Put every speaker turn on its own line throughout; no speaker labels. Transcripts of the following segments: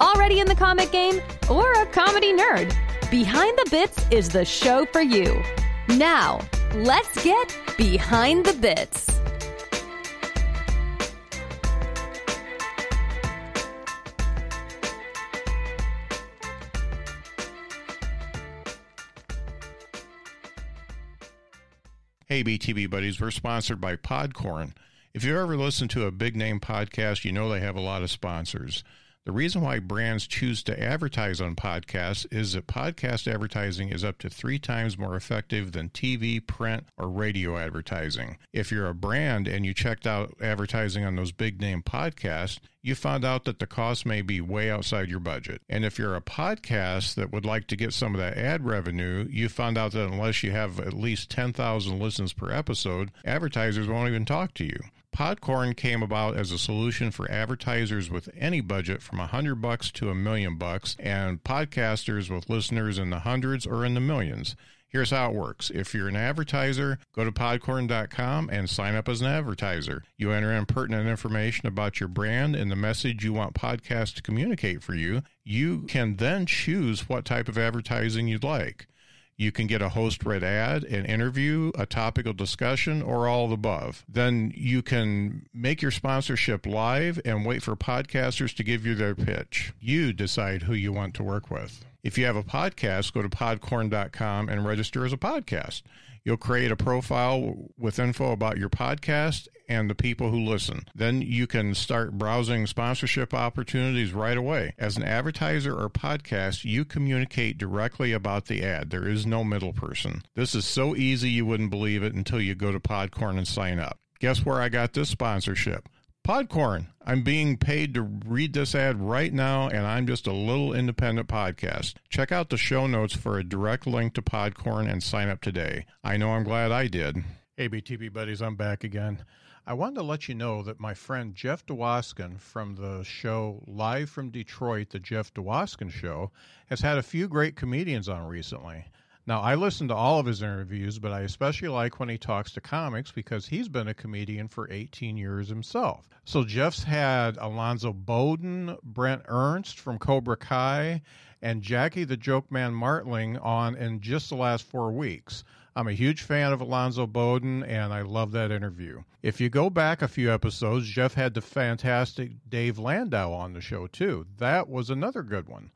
already in the comic game, or a comedy nerd, Behind the Bits is the show for you. Now, let's get Behind the Bits.
Hey, BTB buddies, we're sponsored by Podcorn. If you've ever listened to a big name podcast, you know they have a lot of sponsors. The reason why brands choose to advertise on podcasts is that podcast advertising is up to three times more effective than TV, print, or radio advertising. If you're a brand and you checked out advertising on those big name podcasts, you found out that the cost may be way outside your budget. And if you're a podcast that would like to get some of that ad revenue, you found out that unless you have at least 10,000 listens per episode, advertisers won't even talk to you. Podcorn came about as a solution for advertisers with any budget from a hundred bucks to a million bucks, and podcasters with listeners in the hundreds or in the millions. Here's how it works. If you're an advertiser, go to podcorn.com and sign up as an advertiser. You enter in pertinent information about your brand and the message you want podcasts to communicate for you. You can then choose what type of advertising you'd like. You can get a host read ad, an interview, a topical discussion, or all the above. Then you can make your sponsorship live and wait for podcasters to give you their pitch. You decide who you want to work with. If you have a podcast, go to podcorn.com and register as a podcast. You'll create a profile with info about your podcast and the people who listen. Then you can start browsing sponsorship opportunities right away. As an advertiser or podcast, you communicate directly about the ad. There is no middle person. This is so easy you wouldn't believe it until you go to Podcorn and sign up. Guess where I got this sponsorship? Podcorn. I'm being paid to read this ad right now, and I'm just a little independent podcast. Check out the show notes for a direct link to Podcorn and sign up today. I know I'm glad I did. BTB buddies, I'm back again. I wanted to let you know that my friend Jeff Dwoskin from the show Live from Detroit, the Jeff Dwoskin Show, has had a few great comedians on recently. Now, I listen to all of his interviews, but I especially like when he talks to comics because he's been a comedian for 18 years himself. So, Jeff's had Alonzo Bowden, Brent Ernst from Cobra Kai, and Jackie the Joke Man Martling on in just the last four weeks. I'm a huge fan of Alonzo Bowden, and I love that interview. If you go back a few episodes, Jeff had the fantastic Dave Landau on the show, too. That was another good one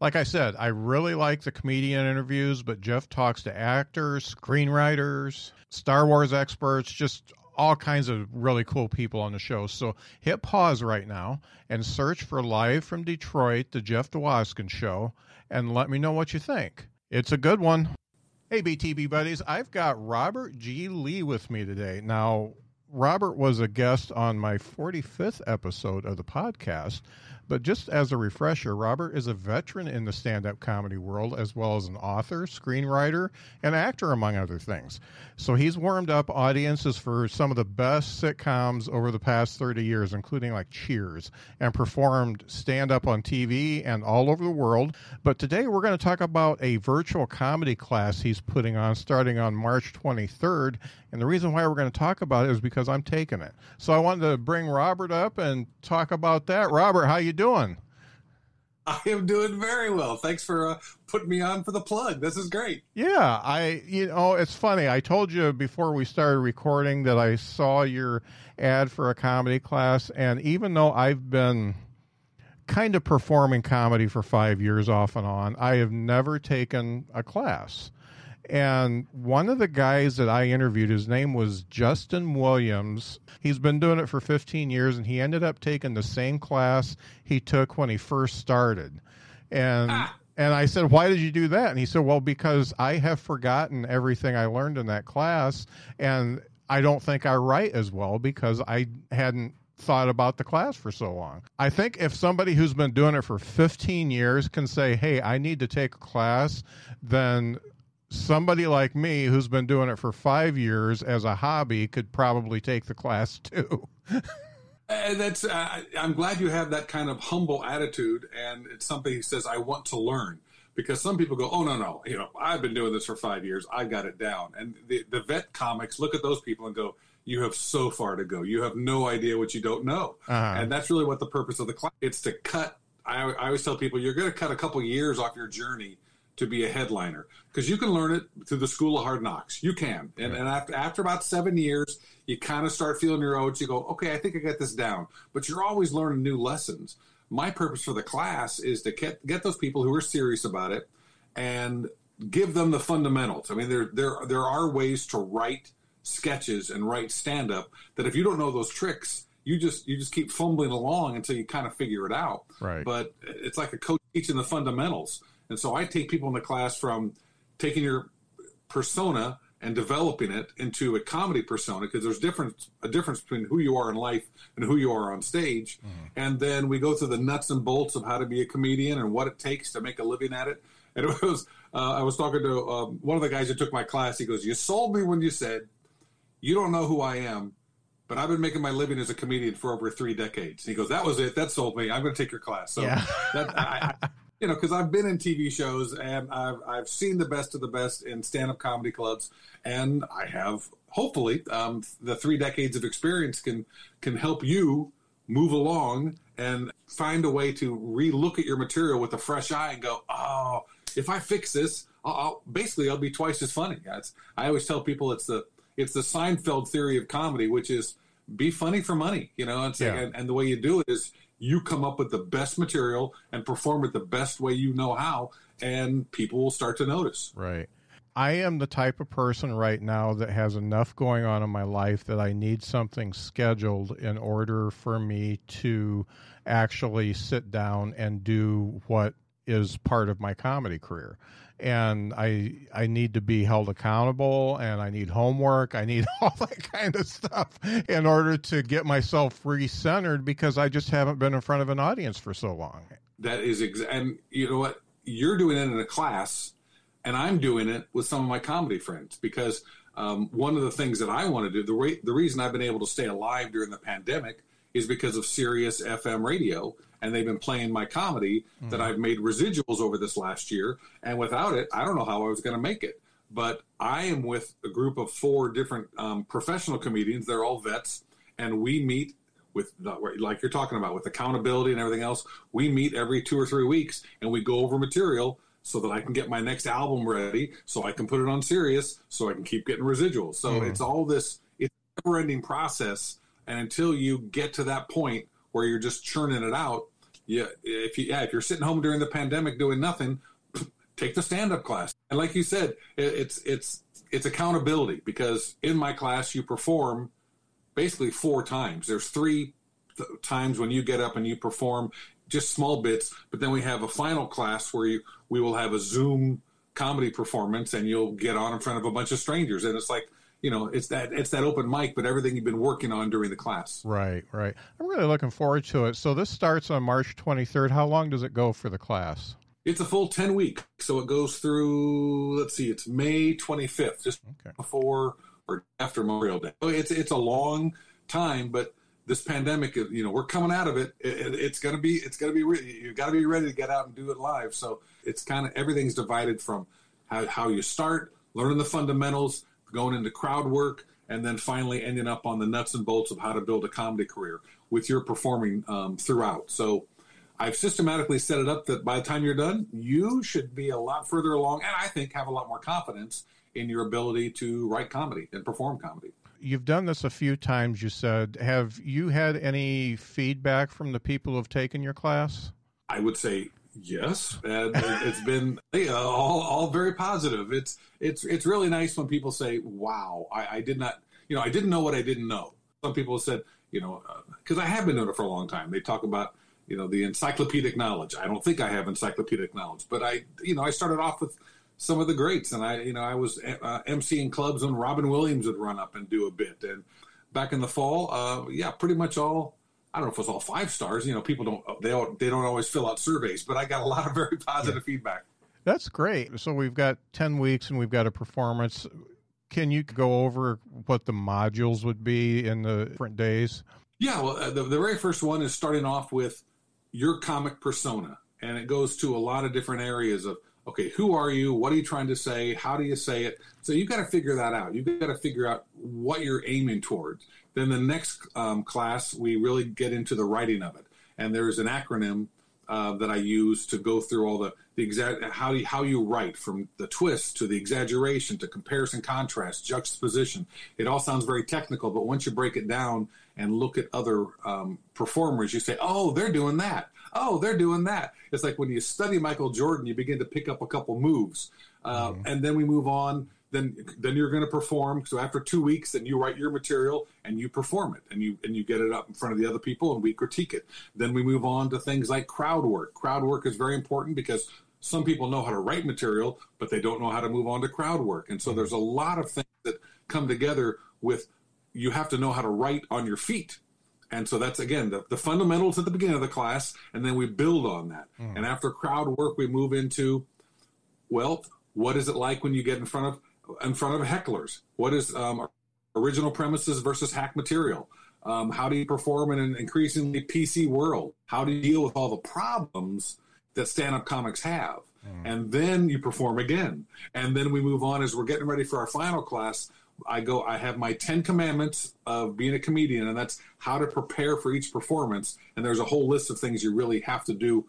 like I said, I really like the comedian interviews, but Jeff talks to actors, screenwriters, Star Wars experts, just all kinds of really cool people on the show. So hit pause right now and search for Live from Detroit, the Jeff Dwoskin Show, and let me know what you think. It's a good one. Hey, BTB buddies, I've got Robert G. Lee with me today. Now, Robert was a guest on my 45th episode of the podcast. But just as a refresher, Robert is a veteran in the stand up comedy world, as well as an author, screenwriter, and actor, among other things. So he's warmed up audiences for some of the best sitcoms over the past 30 years, including like Cheers, and performed stand up on TV and all over the world. But today we're going to talk about a virtual comedy class he's putting on starting on March 23rd. And the reason why we're going to talk about it is because I'm taking it. So I wanted to bring Robert up and talk about that. Robert, how you doing?
I am doing very well. Thanks for uh, putting me on for the plug. This is great.
Yeah, I you know it's funny. I told you before we started recording that I saw your ad for a comedy class, and even though I've been kind of performing comedy for five years off and on, I have never taken a class. And one of the guys that I interviewed, his name was Justin Williams. He's been doing it for 15 years, and he ended up taking the same class he took when he first started. And ah. and I said, "Why did you do that?" And he said, "Well, because I have forgotten everything I learned in that class, and I don't think I write as well because I hadn't thought about the class for so long. I think if somebody who's been doing it for 15 years can say, "Hey, I need to take a class," then somebody like me who's been doing it for 5 years as a hobby could probably take the class too.
And that's uh, I'm glad you have that kind of humble attitude, and it's something he says I want to learn because some people go, oh no no, you know I've been doing this for five years, I got it down, and the the vet comics look at those people and go, you have so far to go, you have no idea what you don't know, uh-huh. and that's really what the purpose of the class. It's to cut. I, I always tell people you're going to cut a couple years off your journey to be a headliner because you can learn it through the school of hard knocks. You can, and, and after after about seven years you kind of start feeling your oats. You go, okay, I think I got this down. But you're always learning new lessons. My purpose for the class is to get, get those people who are serious about it and give them the fundamentals. I mean, there there there are ways to write sketches and write stand up that if you don't know those tricks, you just you just keep fumbling along until you kind of figure it out.
Right.
But it's like a coach teaching the fundamentals. And so I take people in the class from taking your persona and developing it into a comedy persona because there's difference a difference between who you are in life and who you are on stage mm-hmm. and then we go through the nuts and bolts of how to be a comedian and what it takes to make a living at it and it was uh, i was talking to um, one of the guys who took my class he goes you sold me when you said you don't know who i am but I've been making my living as a comedian for over three decades. And he goes, "That was it. That sold me. I'm going to take your class." So yeah. that, I, you know, because I've been in TV shows and I've I've seen the best of the best in stand up comedy clubs, and I have hopefully um, the three decades of experience can can help you move along and find a way to relook at your material with a fresh eye and go, oh, if I fix this, I'll, I'll basically I'll be twice as funny. I always tell people it's the it's the Seinfeld theory of comedy, which is be funny for money. You know, yeah. like, and, and the way you do it is you come up with the best material and perform it the best way you know how, and people will start to notice.
Right. I am the type of person right now that has enough going on in my life that I need something scheduled in order for me to actually sit down and do what is part of my comedy career and I I need to be held accountable and I need homework. I need all that kind of stuff in order to get myself re-centered because I just haven't been in front of an audience for so long.
That is ex- and you know what you're doing it in a class and I'm doing it with some of my comedy friends because um, one of the things that I want to do the re- the reason I've been able to stay alive during the pandemic is because of Sirius XM radio and they've been playing my comedy mm-hmm. that I've made residuals over this last year. And without it, I don't know how I was going to make it. But I am with a group of four different um, professional comedians. They're all vets, and we meet with the, like you're talking about with accountability and everything else. We meet every two or three weeks, and we go over material so that I can get my next album ready, so I can put it on Sirius, so I can keep getting residuals. So mm-hmm. it's all this it's a never-ending process, and until you get to that point where you're just churning it out. Yeah, if you yeah, if you're sitting home during the pandemic doing nothing, take the stand up class. And like you said, it's it's it's accountability because in my class you perform basically four times. There's three th- times when you get up and you perform just small bits, but then we have a final class where you we will have a Zoom comedy performance and you'll get on in front of a bunch of strangers and it's like you know it's that it's that open mic but everything you've been working on during the class.
Right right. I'm really looking forward to it. So this starts on march 23rd how long does it go for the class?
It's a full 10 week so it goes through let's see it's may 25th just okay. before or after memorial day. So it's it's a long time but this pandemic you know we're coming out of it, it it's going to be it's going to be re- you got to be ready to get out and do it live. So it's kind of everything's divided from how, how you start learning the fundamentals going into crowd work, and then finally ending up on the nuts and bolts of how to build a comedy career with your performing um, throughout. So I've systematically set it up that by the time you're done, you should be a lot further along, and I think have a lot more confidence in your ability to write comedy and perform comedy.
You've done this a few times, you said. Have you had any feedback from the people who have taken your class?
I would say Yes, and it's been all, all very positive. It's it's it's really nice when people say, "Wow, I, I did not, you know, I didn't know what I didn't know." Some people said, you know, because uh, I have been doing it for a long time. They talk about, you know, the encyclopedic knowledge. I don't think I have encyclopedic knowledge, but I, you know, I started off with some of the greats, and I, you know, I was uh, emceeing clubs when Robin Williams would run up and do a bit, and back in the fall, uh, yeah, pretty much all I don't know if it was all five stars. You know, people don't they don't, they don't always fill out surveys, but I got a lot of very positive yeah. feedback.
That's great. So we've got ten weeks and we've got a performance. Can you go over what the modules would be in the different days?
Yeah, well, uh, the, the very first one is starting off with your comic persona, and it goes to a lot of different areas of okay, who are you? What are you trying to say? How do you say it? So you've got to figure that out. You've got to figure out what you're aiming towards. Then the next um, class, we really get into the writing of it, and there's an acronym uh, that I use to go through all the the exact how you, how you write from the twist to the exaggeration to comparison, contrast, juxtaposition. It all sounds very technical, but once you break it down and look at other um, performers, you say, "Oh, they're doing that. Oh, they're doing that." It's like when you study Michael Jordan, you begin to pick up a couple moves, uh, mm-hmm. and then we move on then then you're going to perform. So after two weeks, then you write your material and you perform it, and you and you get it up in front of the other people, and we critique it. Then we move on to things like crowd work. Crowd work is very important because some people know how to write material, but they don't know how to move on to crowd work. And so there's a lot of things that come together with you have to know how to write on your feet. And so that's again the, the fundamentals at the beginning of the class, and then we build on that. Mm. And after crowd work, we move into well, what is it like when you get in front of in front of hecklers? What is um, original premises versus hack material? Um, how do you perform in an increasingly PC world? How do you deal with all the problems that stand up comics have? Mm. And then you perform again. And then we move on as we're getting ready for our final class. I go, I have my 10 commandments of being a comedian, and that's how to prepare for each performance. And there's a whole list of things you really have to do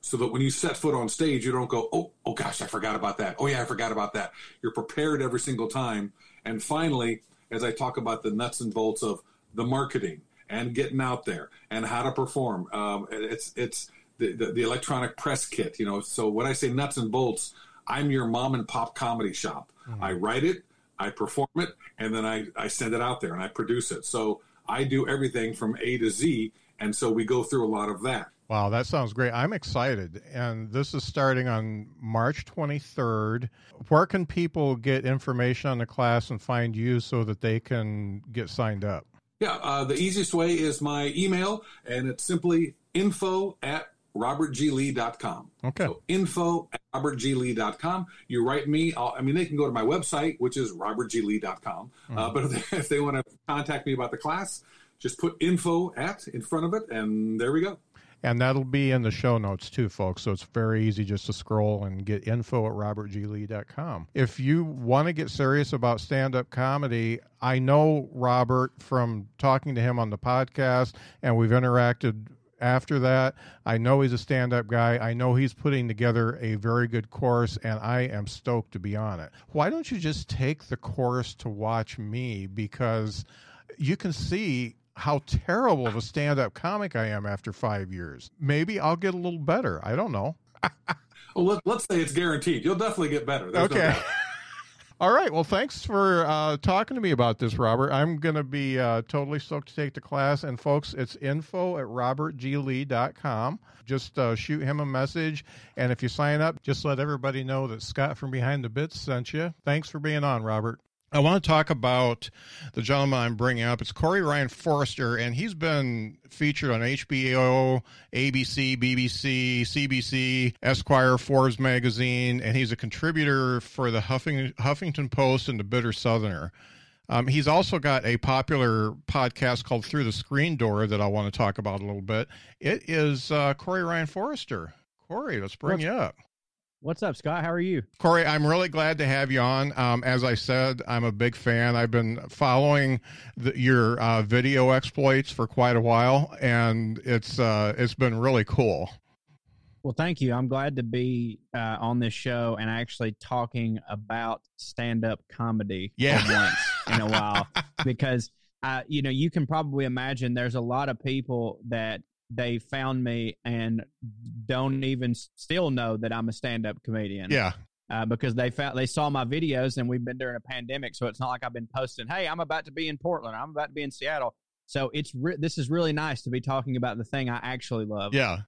so that when you set foot on stage, you don't go, oh, oh gosh, I forgot about that. Oh yeah, I forgot about that. You're prepared every single time. And finally, as I talk about the nuts and bolts of the marketing and getting out there and how to perform, um, it's it's the, the, the electronic press kit. You know, so when I say nuts and bolts, I'm your mom and pop comedy shop. Mm-hmm. I write it, I perform it, and then I I send it out there and I produce it. So I do everything from A to Z, and so we go through a lot of that.
Wow, that sounds great. I'm excited. And this is starting on March 23rd. Where can people get information on the class and find you so that they can get signed up?
Yeah, uh, the easiest way is my email, and it's simply info at robertglee.com.
Okay.
So info at robertglee.com. You write me. I'll, i mean, they can go to my website, which is robertglee.com. Mm-hmm. Uh, but if they, if they want to contact me about the class, just put info at in front of it, and there we go.
And that'll be in the show notes too, folks. So it's very easy just to scroll and get info at robertglee.com. If you want to get serious about stand up comedy, I know Robert from talking to him on the podcast, and we've interacted after that. I know he's a stand up guy. I know he's putting together a very good course, and I am stoked to be on it. Why don't you just take the course to watch me? Because you can see how terrible of a stand up comic I am after five years. Maybe I'll get a little better. I don't know.
well, let, us say it's guaranteed. You'll definitely get better. There's
okay. No All right. Well, thanks for uh, talking to me about this, Robert. I'm going to be uh, totally stoked to take the class. And, folks, it's info at robertglee.com. Just uh, shoot him a message. And if you sign up, just let everybody know that Scott from Behind the Bits sent you. Thanks for being on, Robert. I want to talk about the gentleman I'm bringing up. It's Corey Ryan Forrester, and he's been featured on HBO, ABC, BBC, CBC, Esquire, Forbes magazine, and he's a contributor for the Huffing, Huffington Post and the Bitter Southerner. Um, he's also got a popular podcast called Through the Screen Door that I want to talk about a little bit. It is uh, Corey Ryan Forrester. Corey, let's bring you up.
What's up, Scott? How are you?
Corey, I'm really glad to have you on. Um, as I said, I'm a big fan. I've been following the, your uh, video exploits for quite a while, and it's uh, it's been really cool.
Well, thank you. I'm glad to be uh, on this show and actually talking about stand up comedy
yeah.
once in a while because, uh, you know, you can probably imagine there's a lot of people that they found me and don't even still know that I'm a stand up comedian.
Yeah.
Uh, because they found they saw my videos and we've been during a pandemic, so it's not like I've been posting, "Hey, I'm about to be in Portland. I'm about to be in Seattle." So it's re- this is really nice to be talking about the thing I actually love.
Yeah,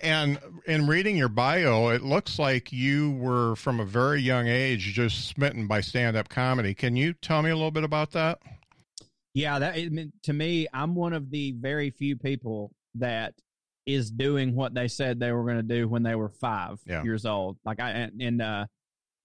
and in reading your bio, it looks like you were from a very young age just smitten by stand up comedy. Can you tell me a little bit about that?
Yeah, that to me, I'm one of the very few people that is doing what they said they were going to do when they were five
Yeah.
years old. Like I and, and uh,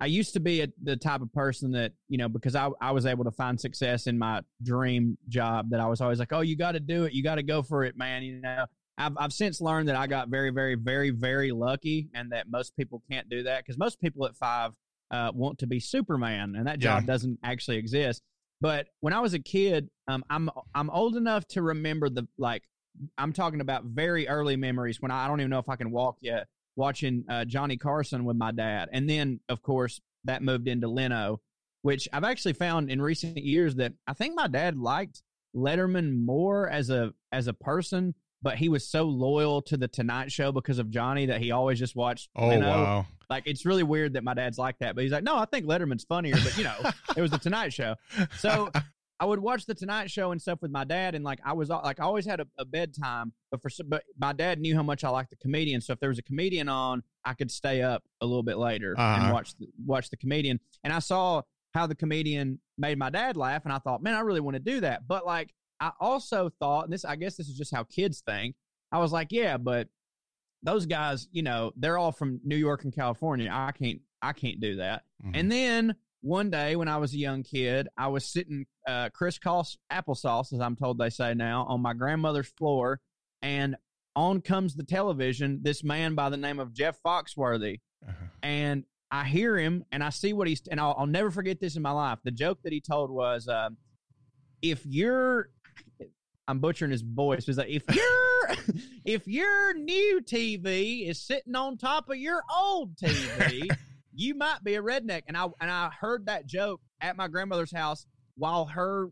I used to be a, the type of person that you know because I I was able to find success in my dream job that I was always like, oh, you got to do it, you got to go for it, man. You know, I've I've since learned that I got very very very very lucky, and that most people can't do that because most people at five uh, want to be Superman, and that job
Yeah.
doesn't actually exist. But when I was a kid, um, I'm I'm old enough to remember the like I'm talking about very early memories when I, I don't even know if I can walk yet. Watching uh, Johnny Carson with my dad, and then of course that moved into Leno, which I've actually found in recent years that I think my dad liked Letterman more as a as a person, but he was so loyal to the Tonight Show because of Johnny that he always just watched.
Oh
Leno.
wow.
Like it's really weird that my dad's like that, but he's like, no, I think Letterman's funnier, but you know, it was the Tonight Show. So I would watch the Tonight Show and stuff with my dad, and like I was like I always had a, a bedtime, but for but my dad knew how much I liked the comedian, so if there was a comedian on, I could stay up a little bit later
Uh-huh.
and watch the, watch the comedian. And I saw how the comedian made my dad laugh, and I thought, man, I really want to do that. But like I also thought, and this I guess this is just how kids think. I was like, yeah, but those guys, you know, they're all from New York and California. I can't I can't do that.
Mhm.
And then one day when I was a young kid, I was sitting uh, crisscross applesauce, as I'm told they say now, on my grandmother's floor, and on comes the television. This man by the name of Jeff Foxworthy,
Uh-huh.
and I hear him and I see what he's and I'll, I'll never forget this in my life. The joke that he told was, um, "If you're," I'm butchering his voice. He's like, "If your if your new TV is sitting on top of your old TV." You might be a redneck. And I and I heard that joke at my grandmother's house while her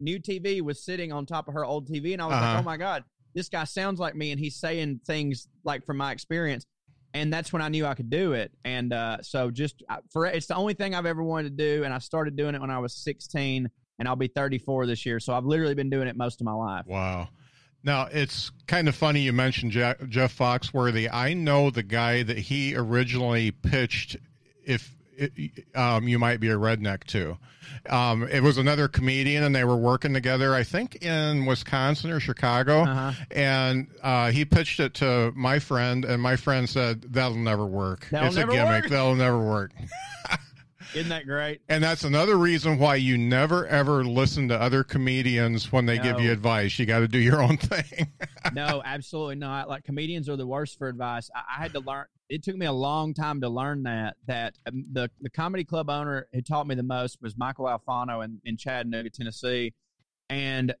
new TV was sitting on top of her old TV, and I was
Uh-huh.
like, oh my god, this guy sounds like me, and he's saying things like from my experience. And that's when I knew I could do it. And uh, so just for it's the only thing I've ever wanted to do, and I started doing it when I was 16, and I'll be 34 this year. So I've literally been doing it most of my life.
Wow. Now it's kind of funny you mentioned Jeff, Jeff Foxworthy. I know the guy that he originally pitched. If um, you might be a redneck too. Um, it was another comedian, and they were working together. I think in Wisconsin or Chicago,
Uh-huh.
and uh, he pitched it to my friend, and my friend said that'll never work.
That'll
it's
never
a gimmick.
work."
That'll never work.
Isn't that great?
And that's another reason why you never ever listen to other comedians when they give you advice. You got to do your own thing.
no, absolutely not. Like comedians are the worst for advice. I, I had to learn. It took me a long time to learn that. That um, the the comedy club owner who taught me the most was Michael Alfano in, in Chattanooga, Tennessee, and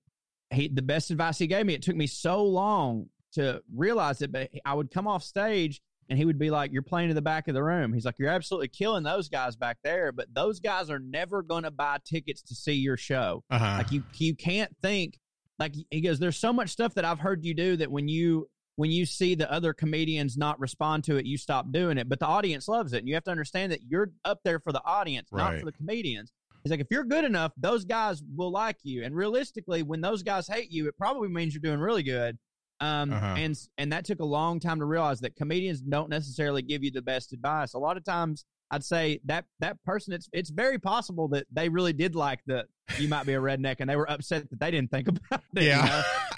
he the best advice he gave me. It took me so long to realize it, but I would come off stage. And he would be like, "You're playing to the back of the room." He's like, "You're absolutely killing those guys back there, but those guys are never going to buy tickets to see your show.
Uh-huh.
Like you, you can't think like he goes. There's so much stuff that I've heard you do that when you when you see the other comedians not respond to it, you stop doing it. But the audience loves it, and you have to understand that you're up there for the audience, not for the comedians. He's like, if you're good enough, those guys will like you. And realistically, when those guys hate you, it probably means you're doing really good. Um,
Uh-huh.
and and that took a long time to realize that comedians don't necessarily give you the best advice. A lot of times, I'd say that that person, it's it's very possible that they really did like the you might be a redneck, and they were upset that they didn't think about it. you know?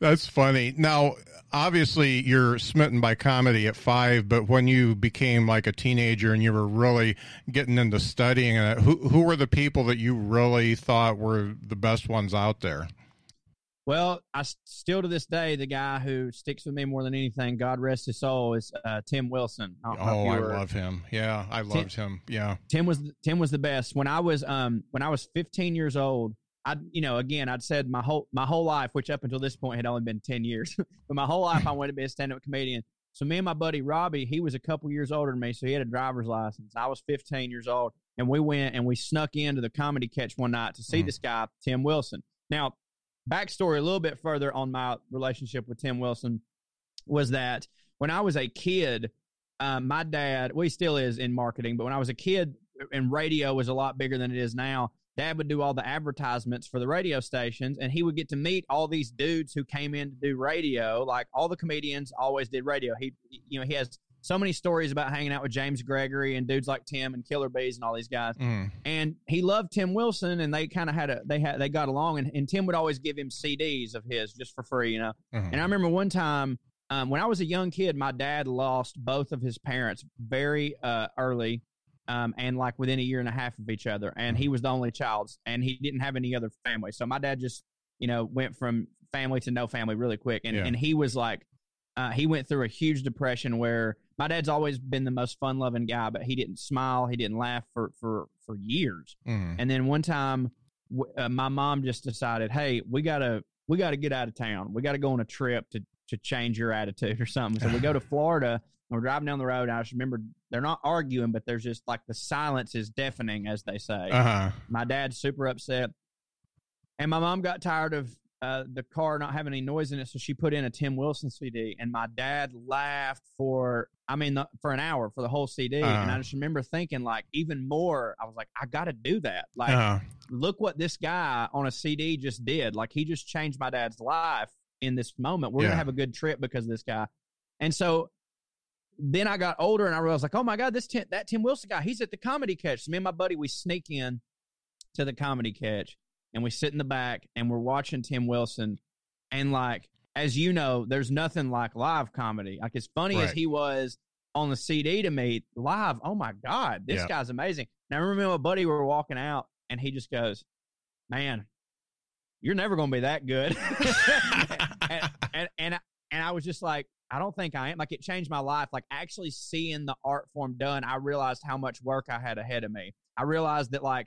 That's funny. Now, obviously, you're smitten by comedy at five, but when you became like a teenager and you were really getting into studying it, who who were the people that you really thought were the best ones out there?
Well, I still to this day, the guy who sticks with me more than anything, God rest his soul, is uh, Tim Wilson. I don't know if
Oh, I love him. Yeah, I loved him. Yeah.
Tim was Tim was the best. When I was um when I was 15 years old, I you know again I'd said my whole my whole life, which up until this point had only been 10 years, but my whole life I wanted to be a stand up comedian. So me and my buddy Robbie, he was a couple years older than me, so he had a driver's license. I was 15 years old, and we went and we snuck into the comedy catch one night to see
Mhm.
this guy Tim Wilson. Now, backstory a little bit further on my relationship with Tim Wilson was that when I was a kid, um, my dad, well, he still is in marketing, but when I was a kid and radio was a lot bigger than it is now, dad would do all the advertisements for the radio stations and he would get to meet all these dudes who came in to do radio. Like all the comedians always did radio. He, you know, he has so many stories about hanging out with James Gregory and dudes like Tim and Killer Beaz and all these guys.
Mm.
And he loved Tim Wilson, and they kind of had a they had they got along, and, and Tim would always give him CDs of his just for free, you know.
Mhm.
And I remember one time um, when I was a young kid, my dad lost both of his parents very uh, early, um, and like within a year and a half of each other. And he was the only child, and he didn't have any other family. So my dad just, you know, went from family to no family really quick. And
Yeah.
and he was like, uh, he went through a huge depression where my dad's always been the most fun loving guy, but he didn't smile, he didn't laugh for for for years.
Mm.
And then one time, w- uh, my mom just decided, "Hey, we gotta we gotta get out of town. We gotta go on a trip to to change your attitude or something." So we go to Florida. And we're driving down the road. And I just remember they're not arguing, but there's just like the silence is deafening, as they say.
Uh-huh.
My dad's super upset, and my mom got tired of uh, the car not having any noise in it, so she put in a Tim Wilson CD. And my dad laughed for, I mean, the, for an hour for the whole CD. And
Uh-huh.
I just remember thinking, like, even more. I was like, I got to do that. Like,
Uh-huh.
look what this guy on a CD just did. Like he just changed my dad's life in this moment. We're
Yeah.
gonna have a good trip because of this guy. And so then I got older and I realized like, oh my God, this Tim, that Tim Wilson guy, he's at the comedy catch. So me and my buddy, we sneak in to the comedy catch and we sit in the back and we're watching Tim Wilson. And like, as you know, there's nothing like live comedy. Like as funny as he was on the CD to me, live, oh my God, this
Yeah.
guy's amazing. Now I remember my buddy, we were walking out and he just goes, Man, you're never gonna be that good. and, and and and I was just like, I don't think I am. Like it changed my life. Like actually seeing the art form done, I realized how much work I had ahead of me. I realized that like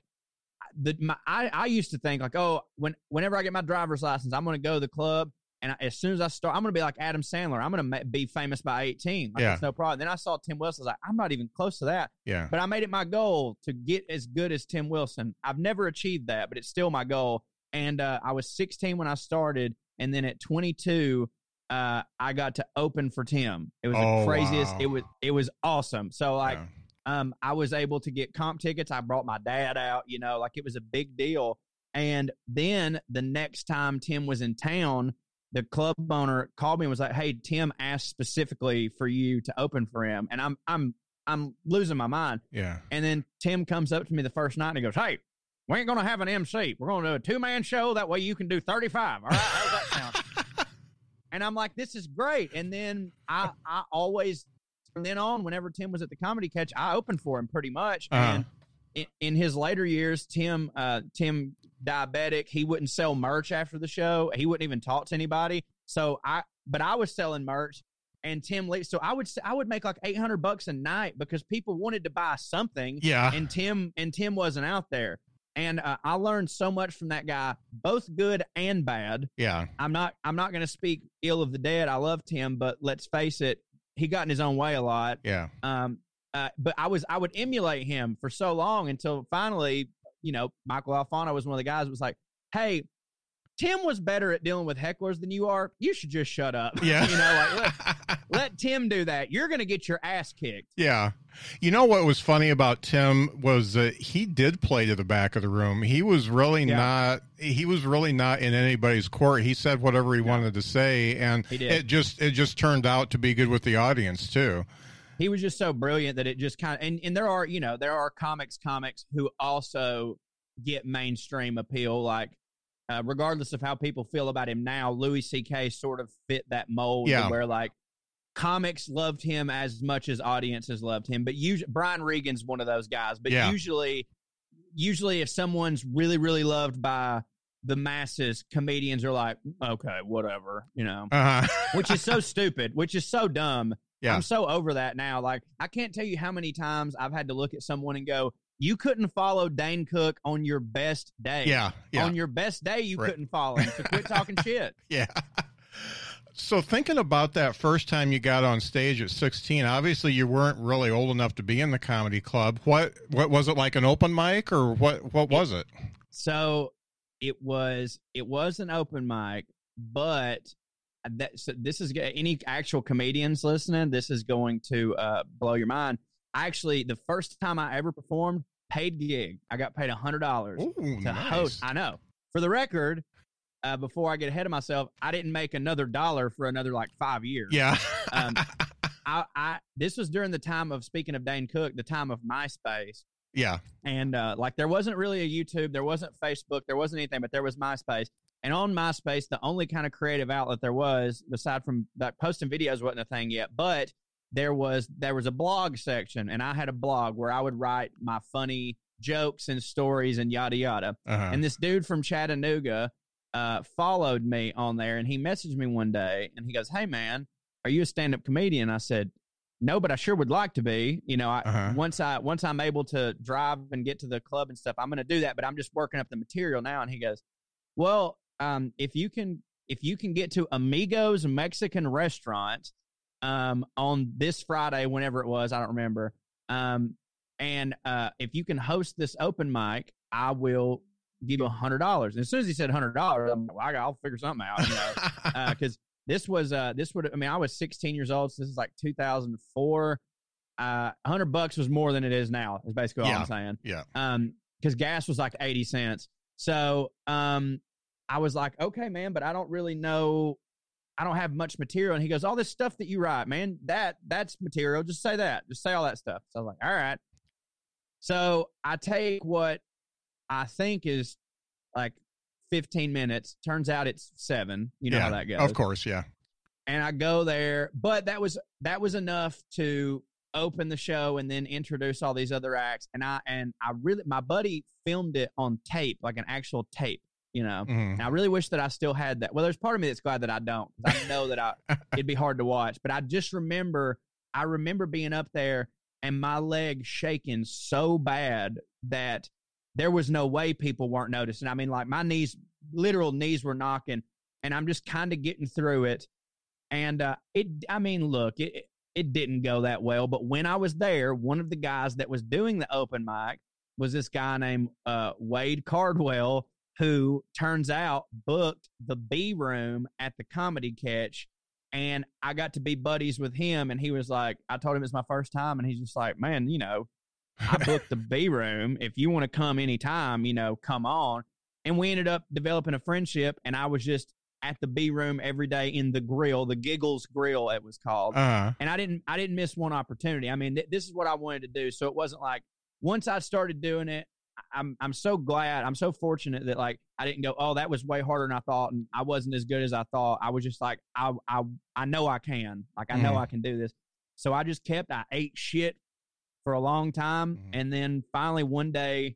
the my, I I used to think like, oh, when whenever I get my driver's license, I'm gonna go to the club. And I, as soon as I start, I'm going to be like Adam Sandler. I'm going to ma- be famous by 18. Like,
Yeah.
It's no problem. Then I saw Tim Wilson. I was like, I'm not even close to that.
yeah.
But I made it my goal to get as good as Tim Wilson. I've never achieved that, but it's still my goal. And uh, I was 16 when I started, and then at 22, uh, I got to open for Tim. It was
Oh,
the craziest.
wow.
It was it was awesome. So like,
Yeah.
um, I was able to get comp tickets. I brought my dad out. You know, like it was a big deal. And then the next time Tim was in town, the club owner called me and was like, "Hey, Tim asked specifically for you to open for him," and I'm I'm I'm losing my mind.
yeah.
And then Tim comes up to me the first night and he goes, Hey, we ain't going to have an MC. We're going to do a two man show. That way you can do 35. All right. How's that sound? and I'm like, This is great. And then I, I always, from then on, whenever Tim was at the comedy catch, I opened for him pretty much.
Uh-huh.
And in, in his later years, Tim, uh, Tim diabetic, he wouldn't sell merch after the show. He wouldn't even talk to anybody. So I, but I was selling merch and Tim Lee. So I would, I would make like 800 bucks a night because people wanted to buy something
Yeah.
and Tim and Tim wasn't out there. And uh, I learned so much from that guy, both good and bad.
Yeah.
I'm not I'm not going to speak ill of the dead. I love Tim, but let's face it, he got in his own way a lot.
Yeah.
Um, uh, but I was I would emulate him for so long until finally, you know, Michael Alfano was one of the guys that was like, "Hey, Tim was better at dealing with hecklers than you are. You should just shut up."
Yeah.
you know, like let, let Tim do that. You're going to get your ass kicked.
Yeah. You know what was funny about Tim was that he did play to the back of the room. He was really
Yeah.
not he was really not in anybody's court. He said whatever he wanted to say and it just it just turned out to be good with the audience too.
he was just so brilliant that it just kind of and, and there are you know there are comics comics who also get mainstream appeal like uh, regardless of how people feel about him now louis ck sort of fit that mold
Yeah.
where like comics loved him as much as audiences loved him but usually brian regan's one of those guys but
Yeah.
usually usually if someone's really really loved by the masses comedians are like okay whatever you know
Uh-huh.
which is so stupid which is so dumb
Yeah.
I'm so over that now. Like, I can't tell you how many times I've had to look at someone and go, "You couldn't follow Dane Cook on your best day.
yeah. Yeah.
On your best day, you
Right.
couldn't follow him. So quit talking shit."
Yeah. So thinking about that first time you got on stage at 16, obviously you weren't really old enough to be in the comedy club. What what was it like an open mic or what what was it?
So it was it was an open mic, but that so this is any actual comedians listening. This is going to uh, blow your mind. I actually, the first time I ever performed, paid gig. I got paid a hundred dollars.
Ooh,
to
nice.
host. I know. For the record, uh, before I get ahead of myself, I didn't make another dollar for another like five years.
Yeah.
Um, I, I this was during the time of speaking of Dane Cook, the time of MySpace.
Yeah.
And uh, like there wasn't really a YouTube, there wasn't Facebook, there wasn't anything, but there was MySpace. And on MySpace, the only kind of creative outlet there was, aside from that posting videos wasn't a thing yet, but there was there was a blog section, and I had a blog where I would write my funny jokes and stories and yada yada.
Uh-huh.
And this dude from Chattanooga uh, followed me on there, and he messaged me one day, and he goes, "Hey man, are you a stand up comedian?" I said, "No, but I sure would like to be. You know, I,
Uh-huh.
once I once I'm able to drive and get to the club and stuff, I'm going to do that. But I'm just working up the material now." And he goes, "Well, um, if you can if you can get to Amigos Mexican Restaurant um, on this Friday, whenever it was, I don't remember." Um, and uh, if you can host this open mic, I will give you a hundred dollars. And as soon as he said hundred dollars, I'm like, well, I'll figure something out, you know, because this was uh, this would I mean I was 16 years old, so this is like 2004. Uh, hundred bucks was more than it is now. Is basically all
Yeah.
I'm saying.
yeah.
Um, because gas was like 80 cents. So um, I was like, okay, man, but I don't really know. I don't have much material. And he goes, all this stuff that you write, man, that that's material. Just say that. Just say all that stuff. So I was like, all right. So I take what I think is like 15 minutes. Turns out it's seven. You know
yeah.
how that goes.
Of course, yeah.
And I go there, but that was that was enough to open the show and then introduce all these other acts. And I and I really my buddy filmed it on tape, like an actual tape. You know,
Mhm.
and I really wish that I still had that. Well, there's part of me that's glad that I don't. I know that I it'd be hard to watch. But I just remember, I remember being up there and my leg shaking so bad that there was no way people weren't noticing. I mean, like my knees, literal knees were knocking, and I'm just kind of getting through it. And uh, it, I mean, look, it it didn't go that well. But when I was there, one of the guys that was doing the open mic was this guy named uh, Wade Cardwell, who turns out booked the B room at the Comedy Catch. And I got to be buddies with him, and he was like, I told him it's my first time, and he's just like, man, you know, I booked the B room. If you want to come anytime, you know, come on. And we ended up developing a friendship, and I was just at the B room every day in the grill, the Giggles Grill, it was called
Uh,
and I didn't I didn't miss one opportunity. I mean, th- this is what I wanted to do. So it wasn't like once I started doing it, I'm I'm so glad. I'm so fortunate that like I didn't go, oh, that was way harder than I thought, and I wasn't as good as I thought. I was just like, I I I know I can. Like I know
Mhm.
I can do this. So I just kept. I ate shit for a long time,
Mhm.
and then finally one day.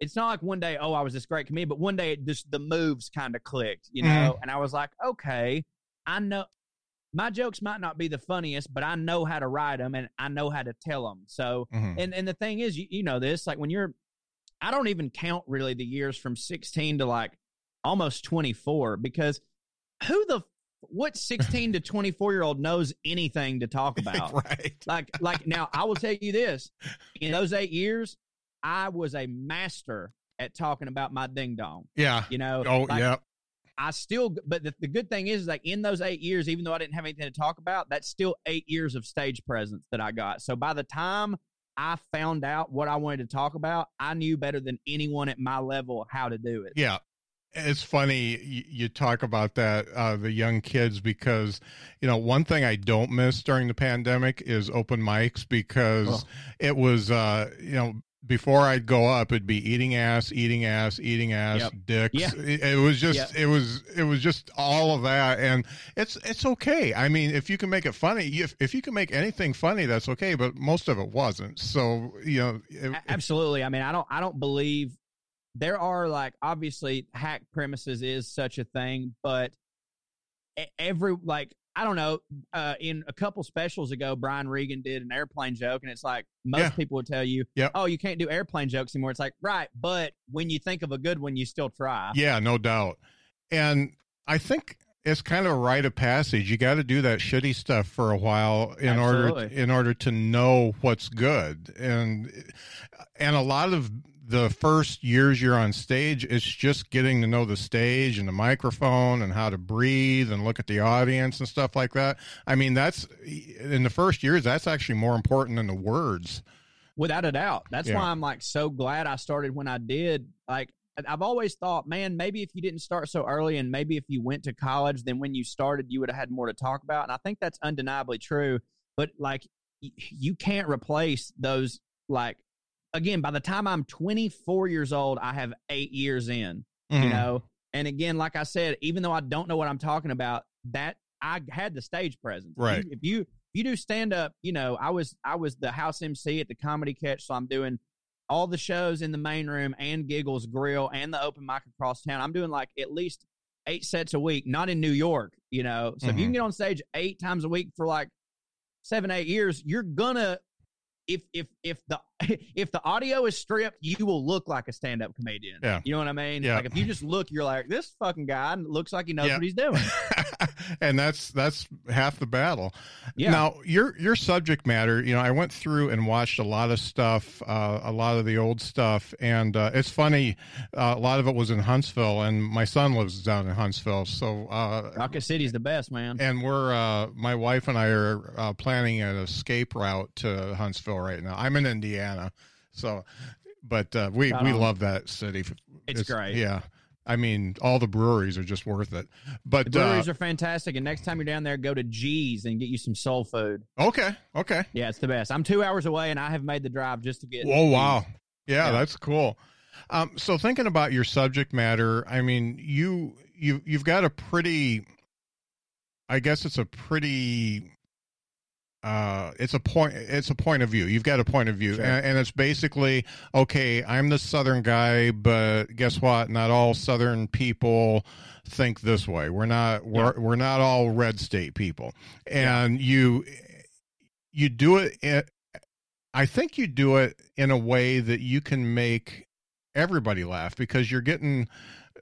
It's not like one day, oh, I was this great comedian, but one day it just the moves kind of clicked, you know, and I was like, okay, I know my jokes might not be the funniest, but I know how to write them and I know how to tell them. So,
mhm.
and and the thing is, you, you know this, like when you're, I don't even count really the years from 16 to like almost 24 because who the what 16 to 24 year old knows anything to talk about?
right.
Like like now, I will tell you this: in those eight years, I was a master at talking about my ding dong.
Yeah.
You know,
Oh,
like,
yeah.
I still, but the, the good thing is, like in those eight years, even though I didn't have anything to talk about, that's still eight years of stage presence that I got. So by the time I found out what I wanted to talk about, I knew better than anyone at my level how to do it.
Yeah. It's funny you, you talk about that, uh, the young kids, because, you know, one thing I don't miss during the pandemic is open mics because
Oh.
it was, uh, you know, before I'd go up, it'd be eating ass, eating ass, eating ass,
Yep.
dicks.
Yeah.
It, it was just,
Yep.
it was, it was just all of that, and it's, it's okay. I mean, if you can make it funny, if if you can make anything funny, that's okay. But most of it wasn't. So you know, it,
absolutely. I mean, I don't, I don't believe there are like obviously hack premises is such a thing, but every like I don't know. Uh, in a couple specials ago, Brian Regan did an airplane joke, and it's like most
Yeah.
people would tell you,
Yep.
"Oh, you can't do airplane jokes anymore." It's like right, but when you think of a good one, you still try.
Yeah, no doubt. And I think it's kind of a rite of passage. You got to do that shitty stuff for a while in order in order to know what's good. And and a lot of the first years you're on stage, it's just getting to know the stage and the microphone and how to breathe and look at the audience and stuff like that. I mean, that's in the first years. That's actually more important than the words.
without a doubt. That's
Yeah.
why I'm like so glad I started when I did. Like I've always thought, man, maybe if you didn't start so early and maybe if you went to college, then when you started, you would have had more to talk about. And I think that's undeniably true. But like, you can't replace those, like, again, by the time I'm 24 years old, I have eight years in, mm-hmm. you know? And again, like I said, even though I don't know what I'm talking about, that I had the stage presence.
Right.
If you, if you do stand up, you know, I was I was the house MC at the Comedy Catch, so I'm doing all the shows in the main room and Giggles Grill and the open mic across town. I'm doing like at least eight sets a week, not in New York, you know. So mm-hmm. if you can mm-hmm. get on stage eight times a week for like seven, eight years, you're gonna if if if the if the audio is stripped, you will look like a stand up comedian.
Yeah.
You know what I mean?
Yeah.
Like if you just look, you're like, this fucking guy looks like he knows yeah. what he's doing.
and that's that's half the battle.
Yeah.
Now your your subject matter, you know, I went through and watched a lot of stuff, uh, a lot of the old stuff, and uh, it's funny. Uh, a lot of it was in Huntsville, and my son lives down in Huntsville, so uh,
Rocket City's the best, man.
And we're uh, my wife and I are uh, planning an escape route to Huntsville right now. I'm in Indiana. So, but uh, we we love that city.
It's, it's, great.
Yeah. I mean, all the breweries are just worth it. But
the breweries uh, are fantastic. And next time you're down there, go to G's and get you some soul food.
Okay. Okay.
Yeah, it's the best. I'm two hours away, and I have made the drive just to get.
Oh wow! Yeah, yeah, that's cool. Um, so thinking about your subject matter, I mean, you you you've got a pretty. I guess it's a pretty uh, it's a point it's a point of view you've got a point of view sure. and, and, it's basically okay i'm the southern guy but guess what not all southern people think this way we're not we're, yeah. we're not all red state people and yeah. you you do it in, i think you do it in a way that you can make everybody laugh because you're getting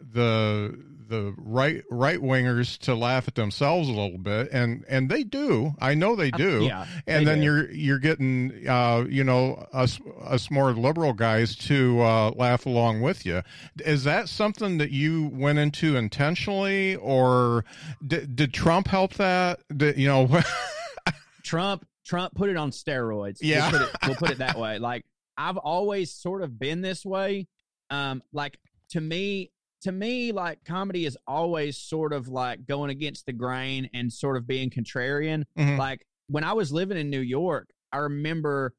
the the right right wingers to laugh at themselves a little bit and and they do. I know they do.
yeah,
and
then
do. you're you're getting uh you know us us more liberal guys to uh laugh along with you. Is that something that you went into intentionally or did, did trump help that? Did, you know
trump trump put it on steroids.
Yeah.
we'll put, it, we'll put it that way. Like i've always sort of been this way. Um like to me to me, like comedy is always sort of like going against the grain and sort of being contrarian. Mm-hmm. Like when I was living in New York, I remember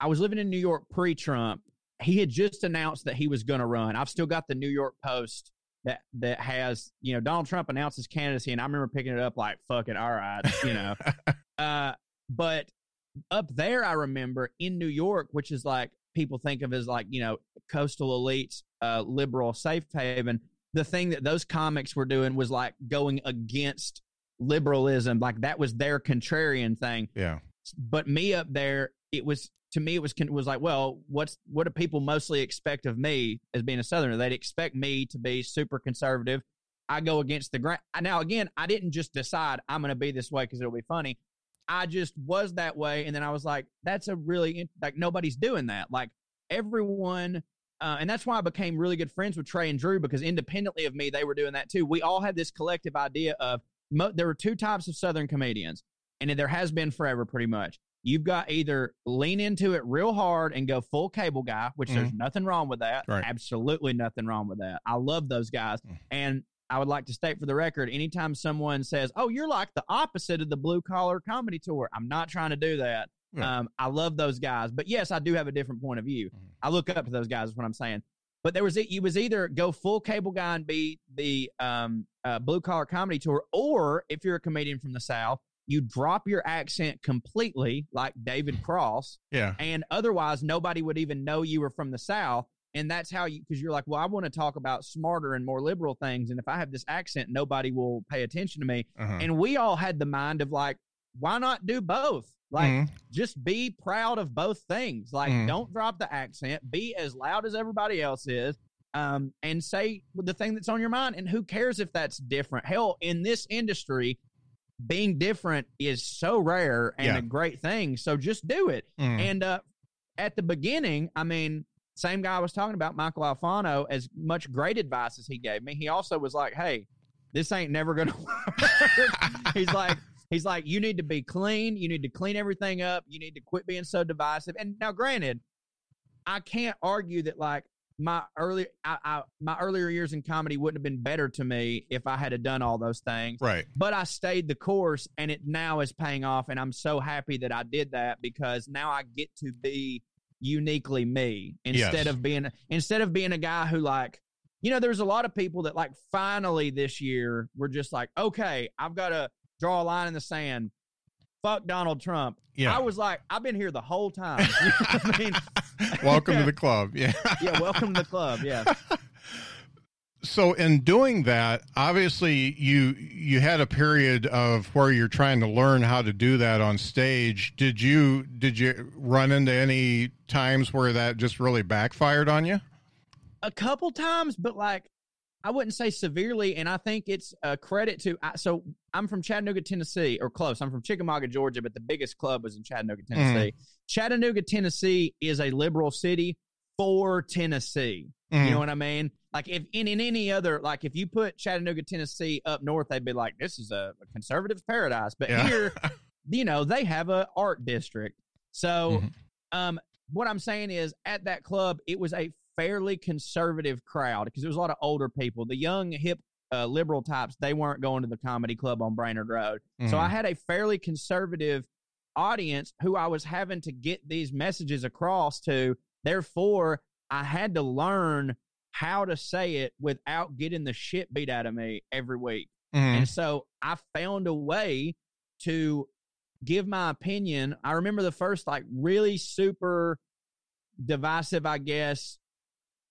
I was living in New York pre Trump. He had just announced that he was going to run. I've still got the New York Post that that has you know Donald Trump announces his candidacy, and I remember picking it up like fuck it, all right, you know. uh, but up there, I remember in New York, which is like people think of as like you know coastal elites uh, liberal safe haven the thing that those comics were doing was like going against liberalism like that was their contrarian thing.
Yeah.
But me up there it was to me it was was like well what's what do people mostly expect of me as being a southerner? They'd expect me to be super conservative. I go against the grain now again i didn't just decide i'm going to be this way because it'll be funny I just was that way. And then I was like, that's a really, like, nobody's doing that. Like, everyone, uh, and that's why I became really good friends with Trae and Drew because independently of me, they were doing that too. We all had this collective idea of mo- there were two types of Southern comedians, and there has been forever pretty much. You've got either lean into it real hard and go full cable guy, which mm-hmm. there's nothing wrong with that.
Right.
Absolutely nothing wrong with that. I love those guys. Mm-hmm. And I would like to state for the record anytime someone says, Oh, you're like the opposite of the blue collar comedy tour, I'm not trying to do that. Yeah. Um, I love those guys. But yes, I do have a different point of view. Mm-hmm. I look up to those guys, is what I'm saying. But there was it. You was either go full cable guy and be the um, uh, blue collar comedy tour, or if you're a comedian from the South, you drop your accent completely, like David Cross.
Yeah.
And otherwise, nobody would even know you were from the South and that's how you because you're like well i want to talk about smarter and more liberal things and if i have this accent nobody will pay attention to me uh-huh. and we all had the mind of like why not do both like mm-hmm. just be proud of both things like mm-hmm. don't drop the accent be as loud as everybody else is um, and say the thing that's on your mind and who cares if that's different hell in this industry being different is so rare and yeah. a great thing so just do it mm-hmm. and uh, at the beginning i mean same guy I was talking about, Michael Alfano, as much great advice as he gave me, he also was like, "Hey, this ain't never gonna work." he's like, he's like, you need to be clean. You need to clean everything up. You need to quit being so divisive. And now, granted, I can't argue that like my early I, I, my earlier years in comedy wouldn't have been better to me if I had done all those things.
Right.
But I stayed the course and it now is paying off and I'm so happy that I did that because now I get to be uniquely me instead
Yes.
of being instead of being a guy who like you know there's a lot of people that like finally this year were just like okay I've got to draw a line in the sand fuck Donald Trump
Yeah.
I was like I've been here the whole time You know I mean
Welcome to the club. Yeah.
yeah welcome to the club yeah
So in doing that, obviously you you had a period of where you're trying to learn how to do that on stage. Did you did you run into any times where that just really backfired on you?
a couple times, but like I wouldn't say severely. And I think it's a credit to. I, so I'm from Chattanooga, Tennessee, or close. I'm from Chickamauga, Georgia, but the biggest club was in Chattanooga, Tennessee. Chattanooga, Tennessee is a liberal city for Tennessee. You
Mhm.
know what I mean? Like if in, in any other, like if you put Chattanooga, Tennessee up north, they'd be like, this is a, a conservative's paradise. But
Yeah.
here, you know, they have a art district. So,
Mhm.
um, what I'm saying is at that club, it was a fairly conservative crowd because there was a lot of older people. The young, hip, uh, liberal types, they weren't going to the comedy club on Brainerd Road. So
Mhm.
I had a fairly conservative audience who I was having to get these messages across to. Therefore, I had to learn how to say it without getting the shit beat out of me every week.
Mhm.
And so I found a way to give my opinion. I remember the first like really super divisive, I guess,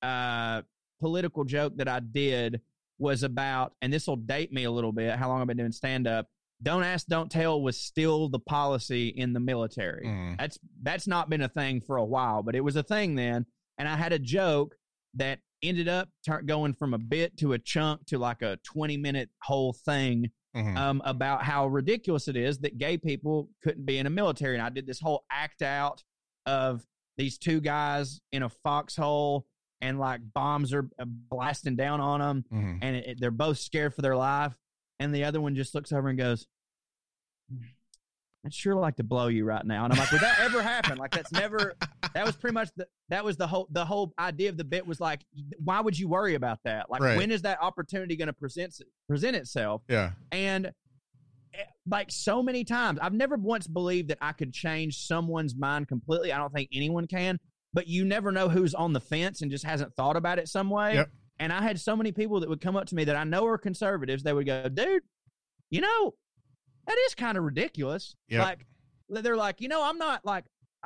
uh, political joke that I did was about, and this will date me a little bit, how long I've been doing stand up. Don't ask, don't tell was still the policy in the military.
Mhm.
That's that's not been a thing for a while, but it was a thing then. And I had a joke that ended up tur going from a bit to a chunk to like a 20 minute whole thing
Mhm.
um, about how ridiculous it is that gay people couldn't be in a military. And I did this whole act out of these two guys in a foxhole and like bombs are uh, blasting down on them
Mhm.
and it, it- they're both scared for their life. And the other one just looks over and goes, I'd sure like to blow you right now. And I'm like, would that ever happen? Like that's never, that was pretty much the, that was the whole, the whole idea of the bit was like, why would you worry about that? Like,
Right.
when is that opportunity going to present, present itself?
Yeah.
And eh, like so many times, I've never once believed that I could change someone's mind completely. I don't think anyone can, but you never know who's on the fence and just hasn't thought about it some way.
Yep.
And I had so many people that would come up to me that I know are conservatives. They would go, dude, you know, that is kind of ridiculous.
Yep.
Like, they're like, you know, I'm not like,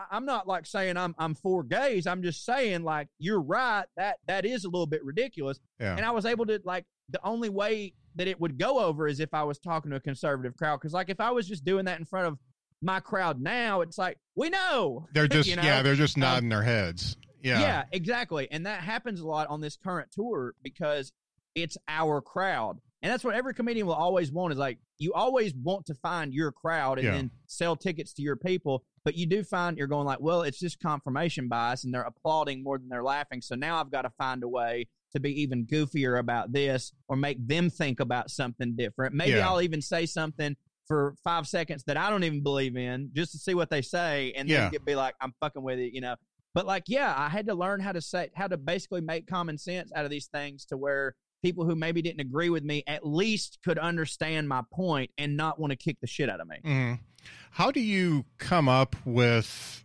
I'm not like saying I'm I'm for gays. I'm just saying like you're right. That that is a little bit ridiculous.
Yeah.
And I was able to like the only way that it would go over is if I was talking to a conservative crowd. Because like if I was just doing that in front of my crowd now, it's like we know
They're just
you know?
yeah, they're just
Um,
nodding their heads. Yeah.
yeah, exactly. And that happens a lot on this current tour because it's our crowd. And that's what every comedian will always want is like you always want to find your crowd and
Yeah.
then sell tickets to your people. But you do find you're going like, well, it's just confirmation bias and they're applauding more than they're laughing. So now I've got to find a way to be even goofier about this or make them think about something different. Maybe
Yeah.
I'll even say something for five seconds that I don't even believe in just to see what they say and
Yeah.
then get, be like, I'm fucking with it, you know. But like, yeah, I had to learn how to say how to basically make common sense out of these things to where people who maybe didn't agree with me at least could understand my point and not want to kick the shit out of me.
Mhm. How do you come up with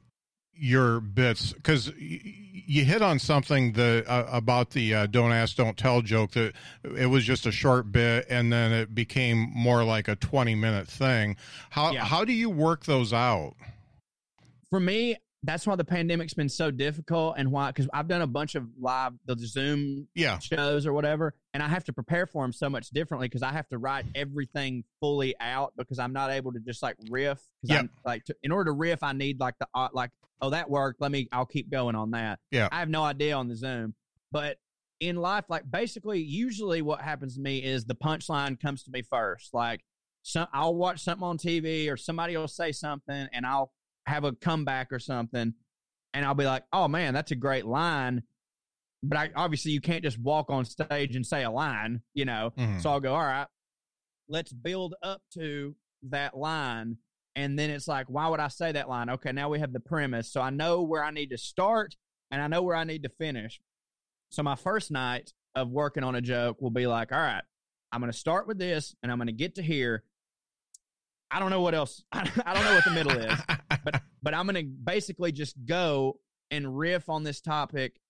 your bits? Because you hit on something that uh, about the uh, "don't ask, don't tell" joke. That it was just a short bit, and then it became more like a twenty-minute thing. How
Yeah.
how do you work those out?
For me, that's why the pandemic's been so difficult and why because I've done a bunch of live the Zoom
Yeah,
shows or whatever, and I have to prepare for them so much differently because I have to write everything fully out because I'm not able to just like riff. Because
Yep.
I'm like, to, in order to riff, I need like the uh, like, oh, that worked. Let me, I'll keep going on that.
Yeah.
I have no idea on the Zoom, but in life, like basically, usually what happens to me is the punchline comes to me first. Like, some I'll watch something on TV or somebody will say something, and I'll have a comeback or something, and I'll be like, oh man, that's a great line but I obviously you can't just walk on stage and say a line, you know.
Mhm.
So I'll go, all right, let's build up to that line. And then it's like, why would I say that line? Okay, now we have the premise. So I know where I need to start and I know where I need to finish. So my first night of working on a joke will be like, all right, I'm going to start with this and I'm going to get to here. I don't know what else. I don't know what the middle is, but I'm going to basically just go and riff on this topic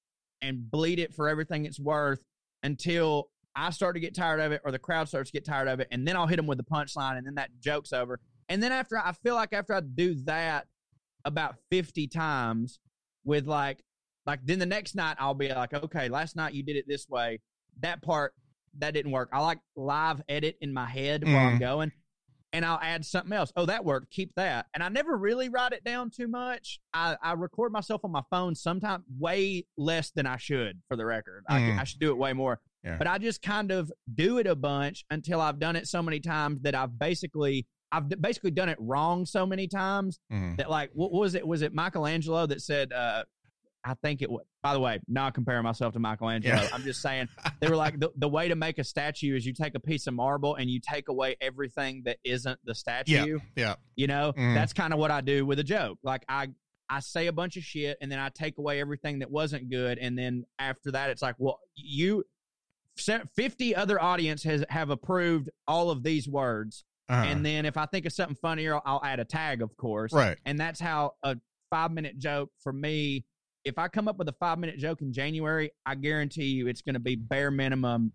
and bleed it for everything it's worth until I start to get tired of it or the crowd starts to get tired of it, and then I'll hit them with the punchline, and then that joke's over. And then after I feel like after I do that about 50 times with like like then the next night I'll be like, okay, last night you did it this way. That part that didn't work. I like live edit in my head mm. while I'm going. And I'll add something else. Oh, that worked. Keep that. And I never really write it down too much. I, I record myself on my phone sometimes way less than I should for the record. Mm. I, I should do it way more. Yeah. But I just kind of do it a bunch until I've done it so many times that I've basically I've basically done it wrong so many times mm. that like what was it was it Michelangelo that said uh I think it was by the way, not comparing myself to Michelangelo. Yeah. I'm just saying they were like the, the way to make a statue is you take a piece of marble and you take away everything that isn't the statue.
Yeah. yeah.
You know, mm. that's kind of what I do with a joke. Like I I say a bunch of shit and then I take away everything that wasn't good and then after that it's like, well, you 50 other audience has have approved all of these words uh-huh. and then if I think of something funnier, I'll add a tag, of course.
Right.
And that's how a five minute joke for me. If I come up with a five minute joke in January, I guarantee you it's going to be bare minimum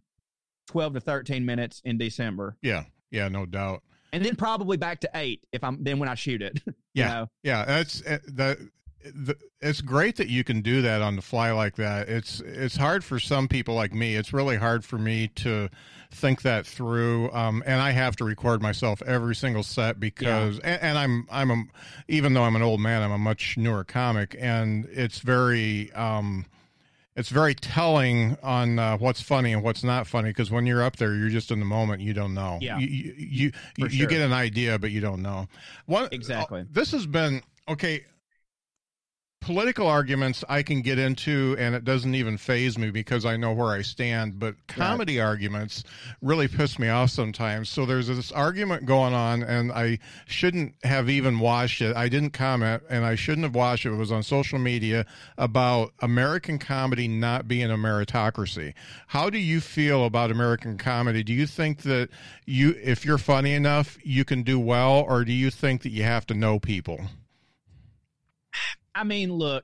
twelve to thirteen minutes in December.
Yeah. Yeah. No doubt.
And then probably back to eight if I'm then when I shoot it.
yeah.
Know?
Yeah. That's uh, the the, it's great that you can do that on the fly like that. It's it's hard for some people like me. It's really hard for me to think that through. Um, and I have to record myself every single set because, yeah. and, and, I'm I'm a, even though I'm an old man, I'm a much newer comic, and it's very. Um, it's very telling on uh, what's funny and what's not funny because when you're up there, you're just in the moment. You don't know.
Yeah.
You you you, you, sure. you get an idea, but you don't know.
One exactly.
Uh, this has been okay political arguments I can get into and it doesn't even phase me because I know where I stand, but comedy right. arguments really piss me off sometimes. So there's this argument going on and I shouldn't have even watched it. I didn't comment and I shouldn't have watched it. It was on social media about American comedy not being a meritocracy. How do you feel about American comedy? Do you think that you if you're funny enough, you can do well or do you think that you have to know people?
I mean, look,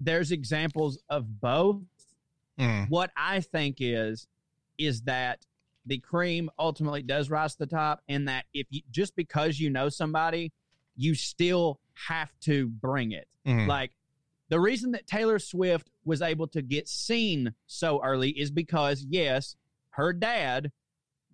there's examples of both. Mm. What I think is is that the cream ultimately does rise to the top, and that if you just because you know somebody, you still have to bring it. Mm. Like the reason that Taylor Swift was able to get seen so early is because yes, her dad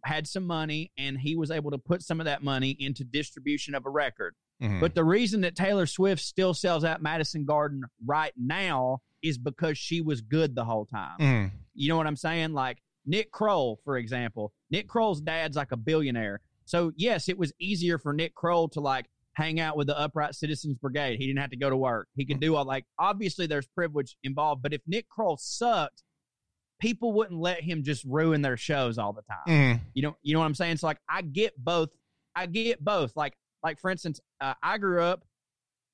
had some money and he was able to put some of that money into distribution of a record. Mm-hmm. But the reason that Taylor Swift still sells out Madison Garden right now is because she was good the whole time. Mm. You know what I'm saying? Like Nick Kroll, for example. Nick Kroll's dad's like a billionaire. So yes, it was easier for Nick Kroll to like hang out with the Upright Citizens Brigade. He didn't have to go to work. He could do all like obviously there's privilege involved, but if Nick Kroll sucked, people wouldn't let him just ruin their shows all the time. Mm. You know, you know what I'm saying? So like I get both. I get both. Like like for instance, uh, I grew up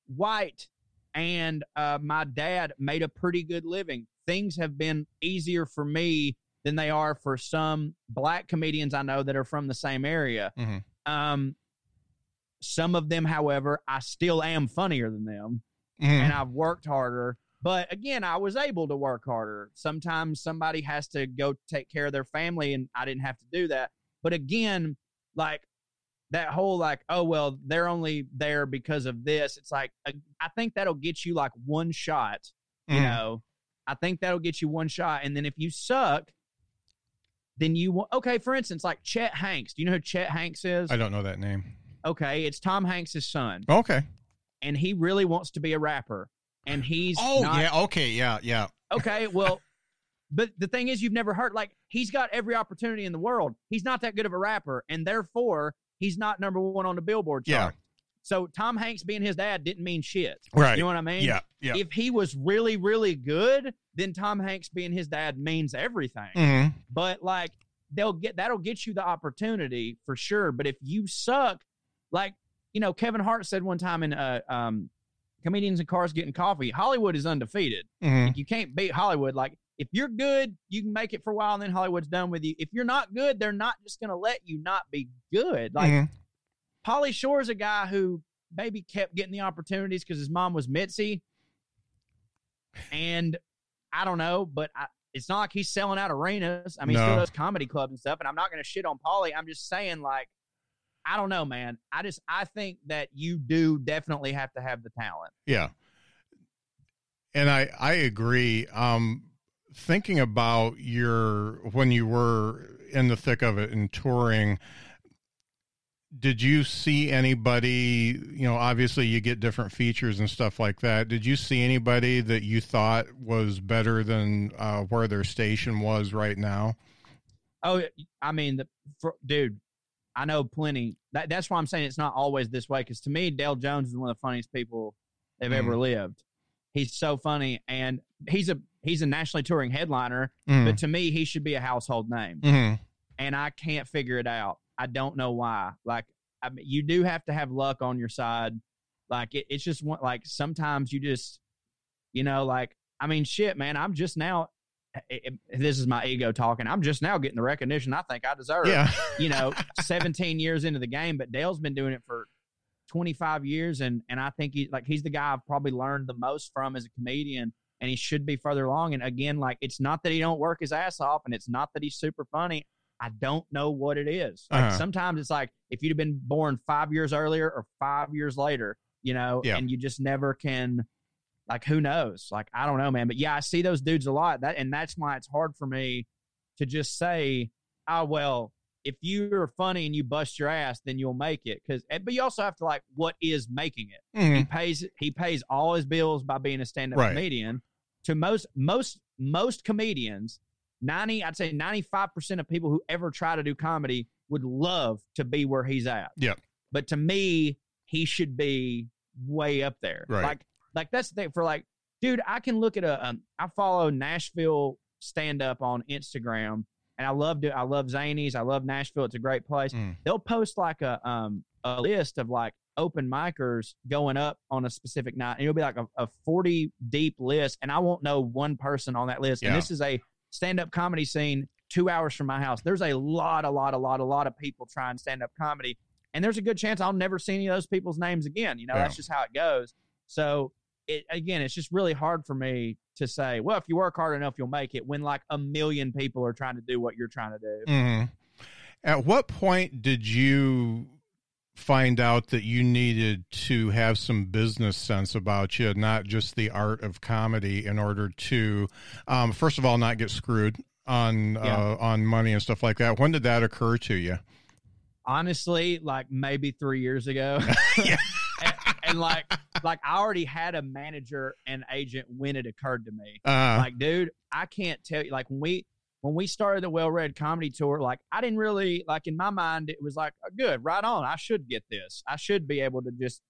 white, and uh, my dad made a pretty good living. Things have been easier for me than they are for some black comedians I know that are from the same area. Mm-hmm. Um, some of them, however, I still am funnier than them, mm-hmm. and I've worked harder. But again, I was able to work harder. Sometimes somebody has to go take care of their family, and I didn't have to do that. But again, like that whole like, oh well, they're only there because of this. It's like uh, I think that'll get you like one shot. You mm. know, I think that'll get you one shot, and then if you suck, then you okay. For instance, like Chet Hanks. Do you know who Chet Hanks is?
I don't know that name.
Okay, it's Tom Hanks' son.
Okay,
and he really wants to be a rapper, and he's
oh
not,
yeah okay yeah yeah
okay well. But the thing is, you've never heard like he's got every opportunity in the world. He's not that good of a rapper, and therefore he's not number one on the Billboard chart. Yeah. So Tom Hanks being his dad didn't mean shit.
Right.
You know what I mean?
Yeah. Yeah.
If he was really, really good, then Tom Hanks being his dad means everything.
Mm-hmm.
But like they'll get that'll get you the opportunity for sure. But if you suck, like you know, Kevin Hart said one time in uh um comedians and cars getting coffee, Hollywood is undefeated. Mm-hmm. Like, you can't beat Hollywood. Like if you're good, you can make it for a while and then Hollywood's done with you. If you're not good, they're not just going to let you not be good. Like mm-hmm. Is a guy who maybe kept getting the opportunities because his mom was Mitzi. And I don't know, but I, it's not like he's selling out arenas. I mean, no. he still does comedy clubs and stuff. And I'm not going to shit on Pauly. I'm just saying, like, I don't know, man. I just I think that you do definitely have to have the talent.
Yeah. And I I agree. Um thinking about your when you were in the thick of it and touring did you see anybody you know obviously you get different features and stuff like that. Did you see anybody that you thought was better than uh, where their station was right now?
Oh i mean the for, dude i know plenty. That, that's why i'm saying it's not always this way because to me dale jones is one of the funniest people they've mm. ever lived. He's so funny and he's a he's a nationally touring headliner, mm. but to me, he should be a household name. Mm-hmm. And I can't figure it out. I don't know why. Like, I mean, you do have to have luck on your side. Like, it, it's just one, like sometimes you just, you know, like, I mean, shit, man, I'm just now. It, it, this is my ego talking. I'm just now getting the recognition I think I deserve. Yeah. you know, 17 years into the game, but Dale's been doing it for 25 years, and and I think he like he's the guy I've probably learned the most from as a comedian and he should be further along. And again, like it's not that he don't work his ass off, and it's not that he's super funny. I don't know what it is. Like uh-huh. sometimes it's like if you'd have been born five years earlier or five years later, you know, yeah. and you just never can. Like who knows? Like I don't know, man. But yeah, I see those dudes a lot. That and that's why it's hard for me to just say, oh well, if you're funny and you bust your ass, then you'll make it. Because, eh, but you also have to like, what is making it? Mm-hmm. He pays he pays all his bills by being a stand up right. comedian to most most most comedians 90 i'd say 95% of people who ever try to do comedy would love to be where he's at
yeah
but to me he should be way up there right. like like that's the thing for like dude i can look at a um, I follow nashville stand up on instagram and i love it i love zanies i love nashville it's a great place mm. they'll post like a um a list of like open micers going up on a specific night. And it'll be like a, a 40 deep list, and I won't know one person on that list. Yeah. And this is a stand up comedy scene two hours from my house. There's a lot, a lot, a lot, a lot of people trying stand up comedy. And there's a good chance I'll never see any of those people's names again. You know, yeah. that's just how it goes. So, it, again, it's just really hard for me to say, well, if you work hard enough, you'll make it when like a million people are trying to do what you're trying to do.
Mm-hmm. At what point did you find out that you needed to have some business sense about you, not just the art of comedy, in order to, um, first of all, not get screwed on yeah. uh, on money and stuff like that. When did that occur to you?
Honestly, like maybe three years ago. and, and, like, like I already had a manager and agent when it occurred to me. Uh, like, dude, I can't tell you. Like when we when we started the WellRED Comedy Tour, like I didn't really like in my mind it was like oh, good, right on. I should get this. I should be able to just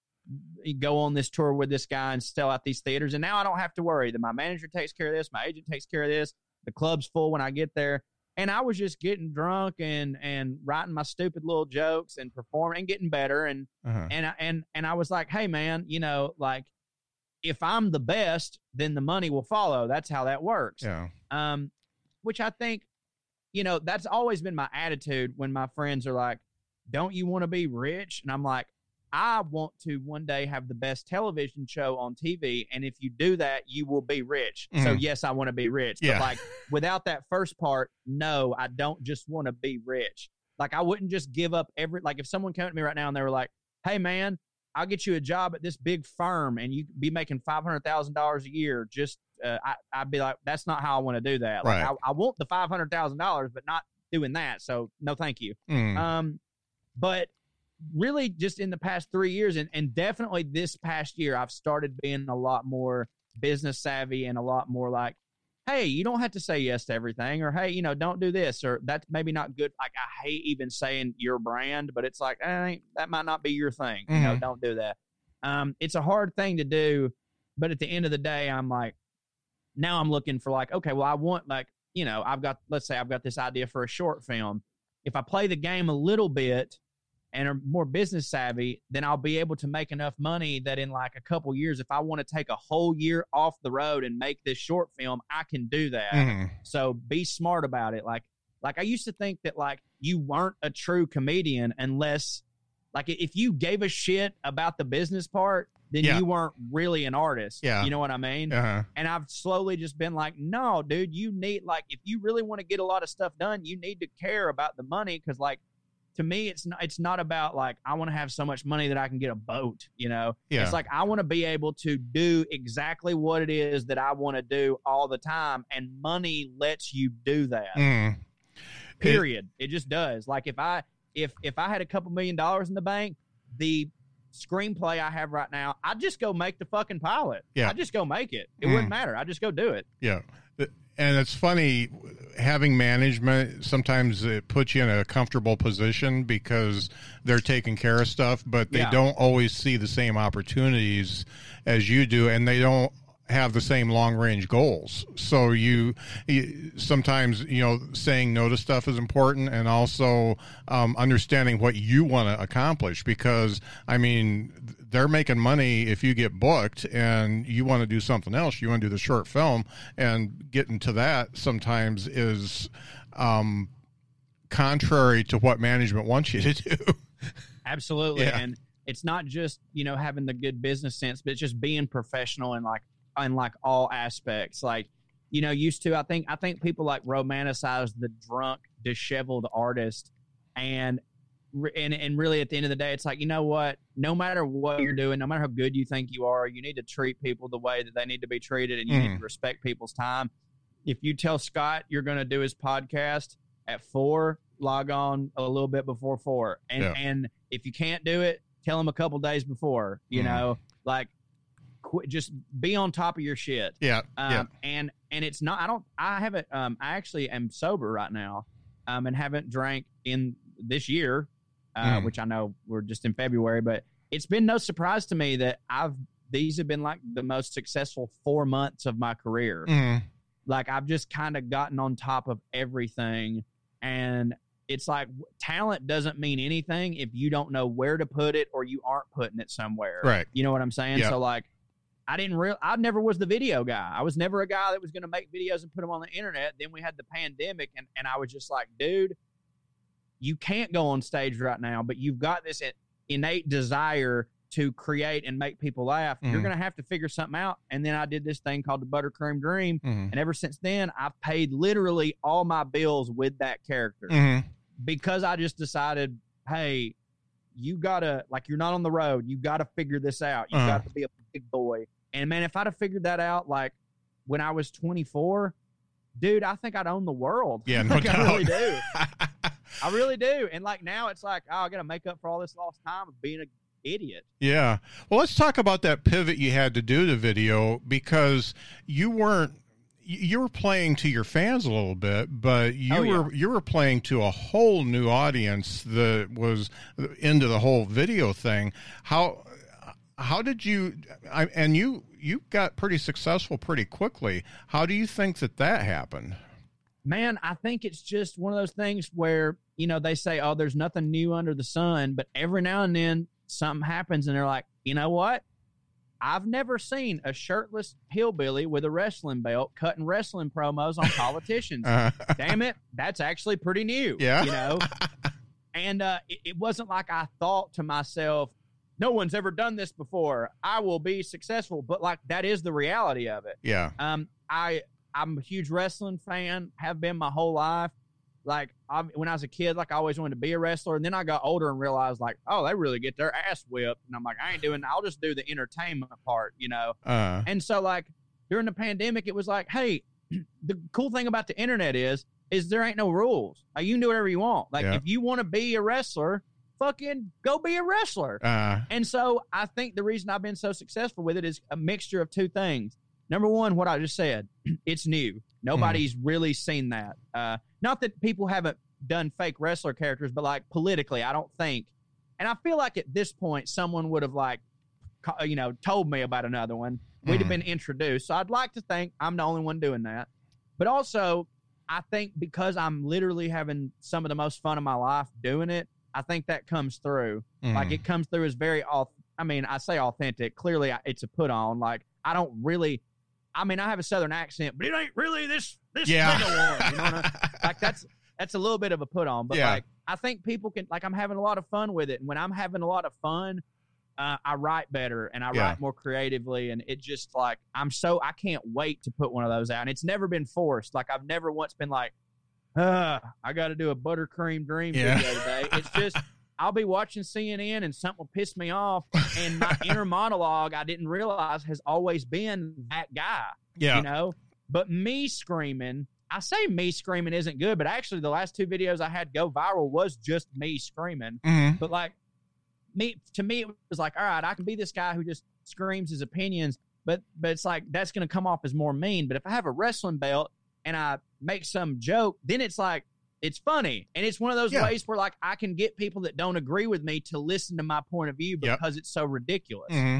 go on this tour with this guy and sell out these theaters. And now I don't have to worry that my manager takes care of this, my agent takes care of this, the club's full when I get there. And I was just getting drunk and and writing my stupid little jokes and performing and getting better and uh-huh. and and and I was like, hey man, you know, like if I'm the best, then the money will follow. That's how that works.
Yeah.
Um, which I think, you know, that's always been my attitude when my friends are like, don't you want to be rich? And I'm like, I want to one day have the best television show on TV. And if you do that, you will be rich. Mm-hmm. So, yes, I want to be rich. Yeah. But, like, without that first part, no, I don't just want to be rich. Like, I wouldn't just give up every, like, if someone came to me right now and they were like, hey, man, I'll get you a job at this big firm and you be making five hundred thousand dollars a year. Just uh, I, would be like, that's not how I want to do that. Like, right. I, I, want the five hundred thousand dollars, but not doing that. So no, thank you. Mm. Um, but really, just in the past three years, and and definitely this past year, I've started being a lot more business savvy and a lot more like, hey, you don't have to say yes to everything, or hey, you know, don't do this, or that's maybe not good. Like I hate even saying your brand, but it's like, eh, that might not be your thing. Mm-hmm. You know, mm-hmm. don't do that. Um, it's a hard thing to do, but at the end of the day, I'm like, now I'm looking for like, okay, well, I want like, you know, I've got, let's say I've got this idea for a short film. If I play the game a little bit, and are more business savvy, then I'll be able to make enough money that in like a couple years, if I want to take a whole year off the road and make this short film, I can do that.
Mhm.
So be smart about it. Like, like I used to think that like you weren't a true comedian unless, like, if you gave a shit about the business part, then
Yeah.
you weren't really an artist.
Yeah.
you know what I mean.
Uh-huh.
And I've slowly just been like, no, dude, you need like if you really want to get a lot of stuff done, you need to care about the money because like to me, it's not it's not about like I want to have so much money that I can get a boat. You know,
Yeah.
it's like I want to be able to do exactly what it is that I want to do all the time, and money lets you do that.
Mm.
Period. It, just does. Like if I if if I had a couple million dollars in the bank, the screenplay I have right now, I'd just go make the fucking pilot.
Yeah.
I'd just go make it. It
Mm.
wouldn't matter. I'd just go do it.
Yeah. And it's funny having management sometimes it puts you in a comfortable position because they're taking care of stuff, but they
Yeah.
don't always see the same opportunities as you do and they don't have the same long range goals. So you, you sometimes you know saying no to stuff is important, and also um, understanding what you want to accomplish. Because I mean, they're making money if you get booked, and you want to do something else. You want to do the short film, and getting to that sometimes is um, contrary to what management wants you to do.
Absolutely.
Yeah.
And it's not just, you know, having the good business sense, but it's just being professional and like in like all aspects. Like, you know, used to I think I think people like romanticize the drunk, disheveled artist and and and really at the end of the day it's like, you know what? No matter what you're doing, no matter how good you think you are, you need to treat people the way that they need to be treated and you need
Mhm.
to respect people's time. If you tell Scott you're going to do his podcast at 4, log on a little bit before 4. And
Yeah.
and if you can't do it, tell him a couple days before. You
Mhm.
know, like qu- just be on top of your shit.
yeah,
Um,
yeah,
and and it's not. I don't. I haven't. Um, I actually am sober right now, um, and haven't drank in this year, uh,
Mm.
which I know we're just in February, but it's been no surprise to me that I've. These have been like the most successful four months of my career
Mhm.
like I've just kind of gotten on top of everything and it's like talent doesn't mean anything if you don't know where to put it or you aren't putting it somewhere.
right.
You know what I'm saying?
Yeah.
So like I didn't real I never was the video guy. I was never a guy that was going to make videos and put them on the internet. Then we had the pandemic and and I was just like, dude, you can't go on stage right now, but you've got this innate desire to create and make people laugh. You're
Mhm.
going to have to figure something out. And then I did this thing called the Buttercream Dream
Mhm.
and ever since then, I've paid literally all my bills with that character
Mhm.
because I just decided, hey, you gotta like you're not on the road. You gotta figure this out. You
Uh-huh.
got to be a big boy. And man, if I'd have figured that out like when I was 24, dude, I think I'd own the world.
Yeah, no
like, I really do. I really do. And like now, it's like, oh, I gotta make up for all this lost time of being an idiot.
Yeah. Well, let's talk about that pivot you had to do to video because you weren't you were playing to your fans a little bit, but you
Oh, yeah.
were you were playing to a whole new audience that was uh, into the whole video thing. How how did you I, and you you got pretty successful pretty quickly. How do you think that that happened?
Man, I think it's just one of those things where, you know, they say, oh, there's nothing new under the sun, but every now and then something happens and they're like, you know what? I've never seen a shirtless hillbilly with a wrestling belt cutting wrestling promos on politicians.
Uh,
Damn it, that's actually pretty new.
Yeah.
You know? and uh, it, it wasn't like I thought to myself, no one's ever done this before. I will be successful. But like that is the reality of it.
yeah.
Um, I I'm a huge wrestling fan. Have been my whole life. Like I, when I was a kid, like I always wanted to be a wrestler. And then I got older and realized, like, oh, they really get their ass whipped. And I'm like, I ain't doing. I'll just do the entertainment part, you know.
Uh,
And so like during the pandemic, it was like, hey, the cool thing about the internet is is there ain't no rules. Like you can do whatever you want. Like
Yeah.
if you want to be a wrestler, fucking go be a wrestler.
uh,
And so I think the reason I've been so successful with it is a mixture of two things. Number one, what I just said, it's new. Nobody's really seen that. Uh, not that people haven't done fake wrestler characters, but like politically, I don't think. And I feel like at this point, someone would have like, you know, told me about another one. We'd have
Mhm.
been introduced. So I'd like to think I'm the only one doing that. But also, I think because I'm literally having some of the most fun of my life doing it, I think that comes through. Mm. Like it comes through as very off. I mean, I say authentic. Clearly, it's a put on. Like I don't really. I mean, I have a southern accent, but it ain't really this this
yeah.
one. You know I mean? like that's that's a little bit of a put on. But yeah. like I think people can like I'm having a lot of fun with it, and when I'm having a lot of fun, uh, I write better and I yeah. write more creatively, and it just like I'm so I can't wait to put one of those out. And it's never been forced. Like I've never once been like, uh, I got to do a buttercream dream yeah. video today. It's just I'll be watching CNN and something will piss me off, and my inner monologue I didn't realize has always been that guy.
Yeah,
you know. But me screaming, I say me screaming isn't good, but actually the last two videos I had go viral was just me screaming.
Mm-hmm.
But like me to me it was like all right i can be this guy who just screams his opinions but but it's like that's going to come off as more mean but if i have a wrestling belt and i make some joke then it's like it's funny and it's one of those yeah. ways where like i can get people that don't agree with me to listen to my point of view because yep. it's so ridiculous
mm-hmm.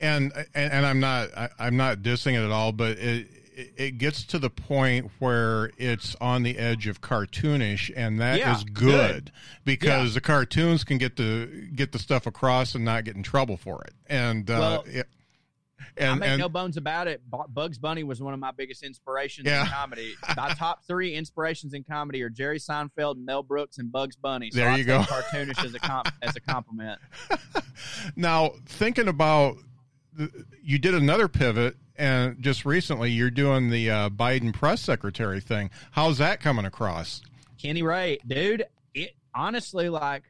and, and and i'm not I, i'm not dissing it at all but it it gets to the point where it's on the edge of cartoonish, and that yeah, is good, good. because yeah. the cartoons can get the get the stuff across and not get in trouble for it. And uh, well, it,
and, I make and, no bones about it. Bugs Bunny was one of my biggest inspirations yeah. in comedy. my top three inspirations in comedy are Jerry Seinfeld, Mel Brooks, and Bugs Bunny. So
there
I
you go.
Cartoonish as a comp, as a compliment.
now, thinking about you did another pivot and just recently you're doing the uh, Biden press secretary thing. How's that coming across?
Kenny Ray, dude, it honestly like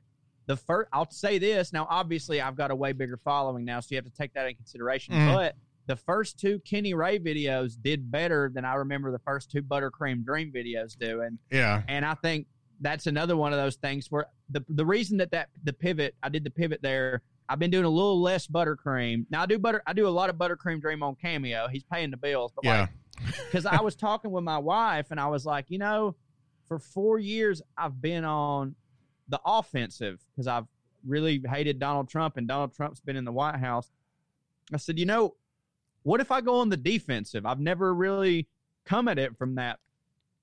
the first I'll say this. Now obviously I've got a way bigger following now, so you have to take that in consideration. Mm. But the first two Kenny Ray videos did better than I remember the first two Buttercream Dream videos doing.
Yeah.
And I think that's another one of those things where the the reason that that the pivot I did the pivot there I've been doing a little less buttercream. Now I do butter. I do a lot of buttercream dream on Cameo. He's paying the bills, but
yeah.
because I was talking with my wife and I was like, you know, for four years I've been on the offensive because I've really hated Donald Trump and Donald Trump's been in the White House. I said, you know, what if I go on the defensive? I've never really come at it from that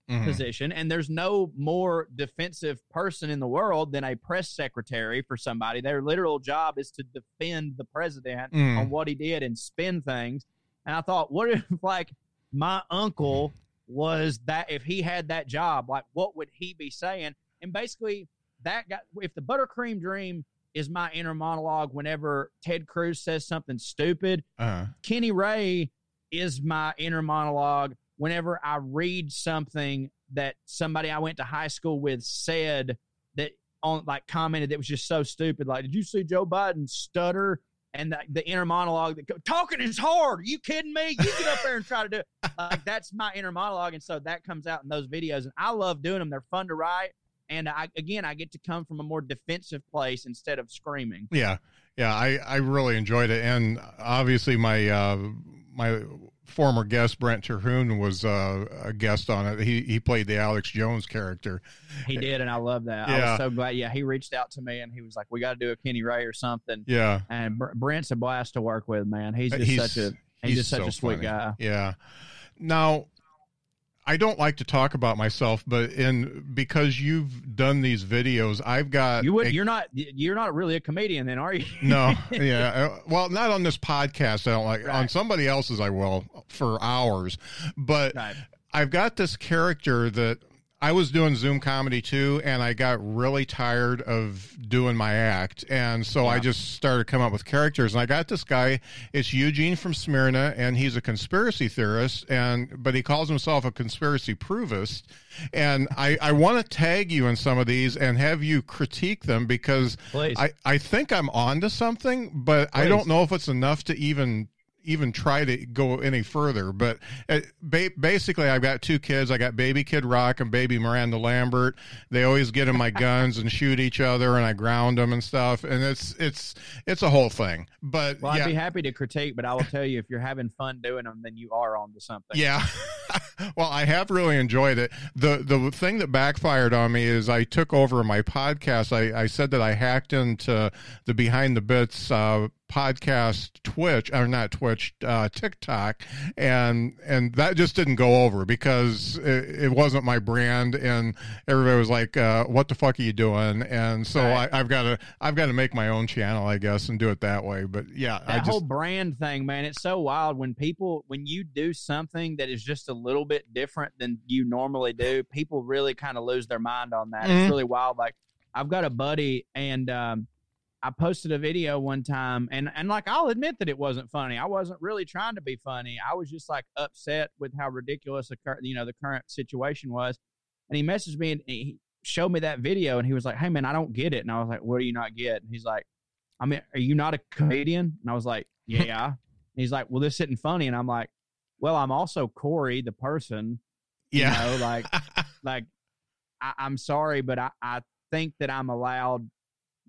mm-hmm. position. And there's no more defensive person in the world than a press secretary for somebody. Their literal job is to defend the president mm. on what he did and spin things. And I thought, what if like my uncle was that if he had that job, like what would he be saying? And basically, that guy, if the buttercream dream is my inner monologue whenever Ted Cruz says something stupid,
uh-huh.
Kenny Ray is my inner monologue whenever I read something that somebody I went to high school with said that on like commented that was just so stupid. Like, did you see Joe Biden stutter? And the, the inner monologue that talking is hard. Are you kidding me? You get up there and try to do it. Like that's my inner monologue, and so that comes out in those videos, and I love doing them. They're fun to write, and I again I get to come from a more defensive place instead of screaming.
Yeah, yeah, I I really enjoyed it, and obviously my uh, my former guest Brent Terhune was uh, a guest on it. He he played the Alex Jones character.
He did, and I love that. Yeah. I was so glad. Yeah, he reached out to me and he was like, "We got to do a Kenny Ray or something."
Yeah,
and Brent's a blast to work with, man. He's just he's, such a he's, he's just such so a sweet funny. guy.
Yeah. Now, I don't like to talk about myself, but in because you've done these videos, I've got
you would a, you're not you're not really a comedian then, are you?
no, yeah. Uh, well, not on this podcast. I don't like right. on somebody else's. I will for hours, but right. I've got this character that I was doing Zoom comedy too, and I got really tired of doing my act, and so yeah. I just started coming up with characters. And I got this guy. It's Eugene from Smyrna, and he's a conspiracy theorist, and but he calls himself a conspiracy provist. And I, I want to tag you in some of these and have you critique them because I, I think I'm onto something, but Please. I don't know if it's enough to even even try to go any further. But uh, basically, I've got two kids. I got baby Kid Rock and baby Miranda Lambert. They always get in my guns and shoot each other, and I ground them and stuff. And it's it's it's a whole thing. But
well, I'd be happy to critique, but I will tell you if you're having fun doing them, then you are on to something.
Yeah. well, I have really enjoyed it. the The thing that backfired on me is I took over my podcast. I, I said that I hacked into the Behind the Bits. Uh, podcast Twitch or not Twitch uh, TikTok, and and that just didn't go over because it, it wasn't my brand, and everybody was like, uh, "What the fuck are you doing?" And so
Right.
I, I've got to I've got to make my own channel, I guess, and do it that way. But yeah,
that
I just
whole brand thing, man, it's so wild when people when you do something that is just a little bit different than you normally do, people really kind of lose their mind on that.
Mhm.
It's really wild. Like I've got a buddy and um I posted a video one time and and like I'll admit that it wasn't funny. I wasn't really trying to be funny. I was just like upset with how ridiculous the cur- you know the current situation was. And he messaged me and he showed me that video and he was like, "Hey man, I don't get it." And I was like, "What do you not get?" And he's like, I mean, are you not a comedian? And I was like, yeah. And he's like, well, this isn't funny. And I'm like, well, I'm also Corey, the person.
yeah.
You know, like, like I, I'm sorry, but I, I think that I'm allowed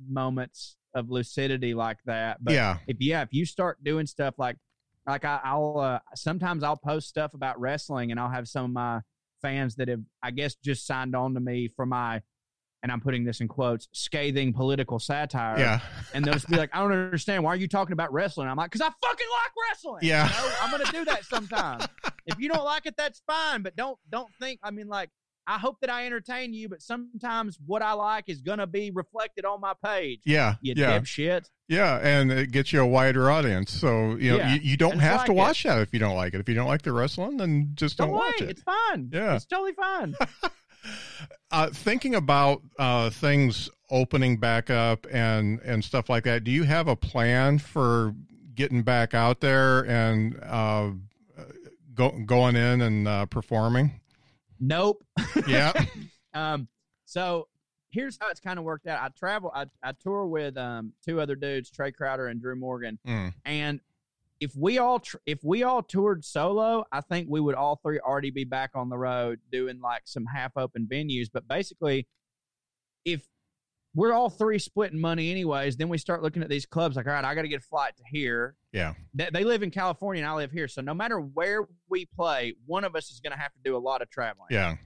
moments of lucidity like that. But
yeah.
if yeah, if you start doing stuff like like I, I'll uh, sometimes I'll post stuff about wrestling, and I'll have some of my fans that have I guess just signed on to me for my and I'm putting this in quotes scathing political satire.
Yeah.
And they'll just be like, I don't understand. Why are you talking about wrestling? I'm like, because I fucking like wrestling.
Yeah.
You know, I'm gonna do that sometime. if you don't like it, that's fine. But don't don't think. I mean, like, I hope that I entertain you, but sometimes what I like is gonna be reflected on my page.
Yeah.
You
yeah.
dipshit.
Yeah, and it gets you a wider audience. So you know
Yeah,
you, you don't
and
have
like
to
it.
watch that if you don't like it. If you don't like the wrestling, then just don't,
Don't
watch it.
it's fine.
Yeah.
it's totally fine.
Uh, thinking about uh, things opening back up and and stuff like that, do you have a plan for getting back out there and uh, go, going in and uh, performing?
Nope.
Yeah,
Um, so here's how it's kind of worked out. I travel, I, I tour with um two other dudes, Trae Crowder and Drew Morgan,
Mm.
and if we all tr- if we all toured solo, I think we would all three already be back on the road doing like some half open venues. But basically, if we're all three splitting money anyways, then we start looking at these clubs like, all right, I got to get a flight to here.
yeah,
They, they live in California and I live here, so no matter where we play, one of us is going to have to do a lot of traveling
yeah,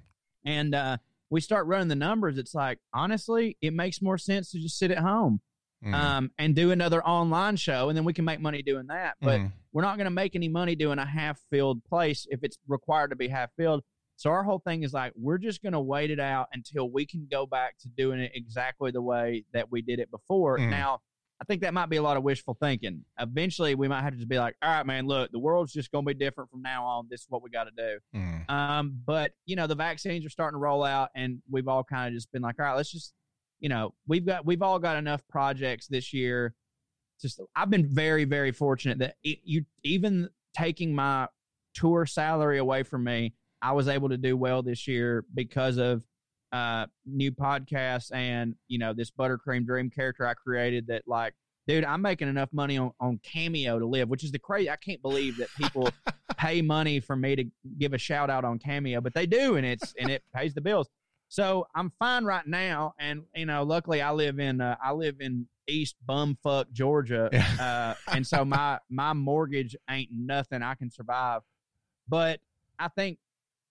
and uh, we start running the numbers, it's like honestly, it makes more sense to just sit at home
Mm.
um, and do another online show, and then we can make money doing that. But
Mhm.
we're not going to make any money doing a half filled place if it's required to be half filled. So our whole thing is like we're just going to wait it out until we can go back to doing it exactly the way that we did it before.
Mhm.
Now, I think that might be a lot of wishful thinking. Eventually, we might have to just be like, all right, man, look, the world's just going to be different from now on. This is what we got to do.
Mm.
Um, but you know, the vaccines are starting to roll out, and we've all kind of just been like, all right, let's just, you know, we've got we've all got enough projects this year. Just, I've been very very fortunate that it, you even taking my tour salary away from me, I was able to do well this year because of uh new podcasts and you know this buttercream dream character I created that like dude I'm making enough money on on Cameo to live which is the crazy I can't believe that people pay money for me to give a shout out on Cameo, but they do, and it's and it pays the bills. So I'm fine right now, and you know, luckily I live in uh, I live in East Bumfuck Georgia, uh, and so my my mortgage ain't nothing. I can survive, but I think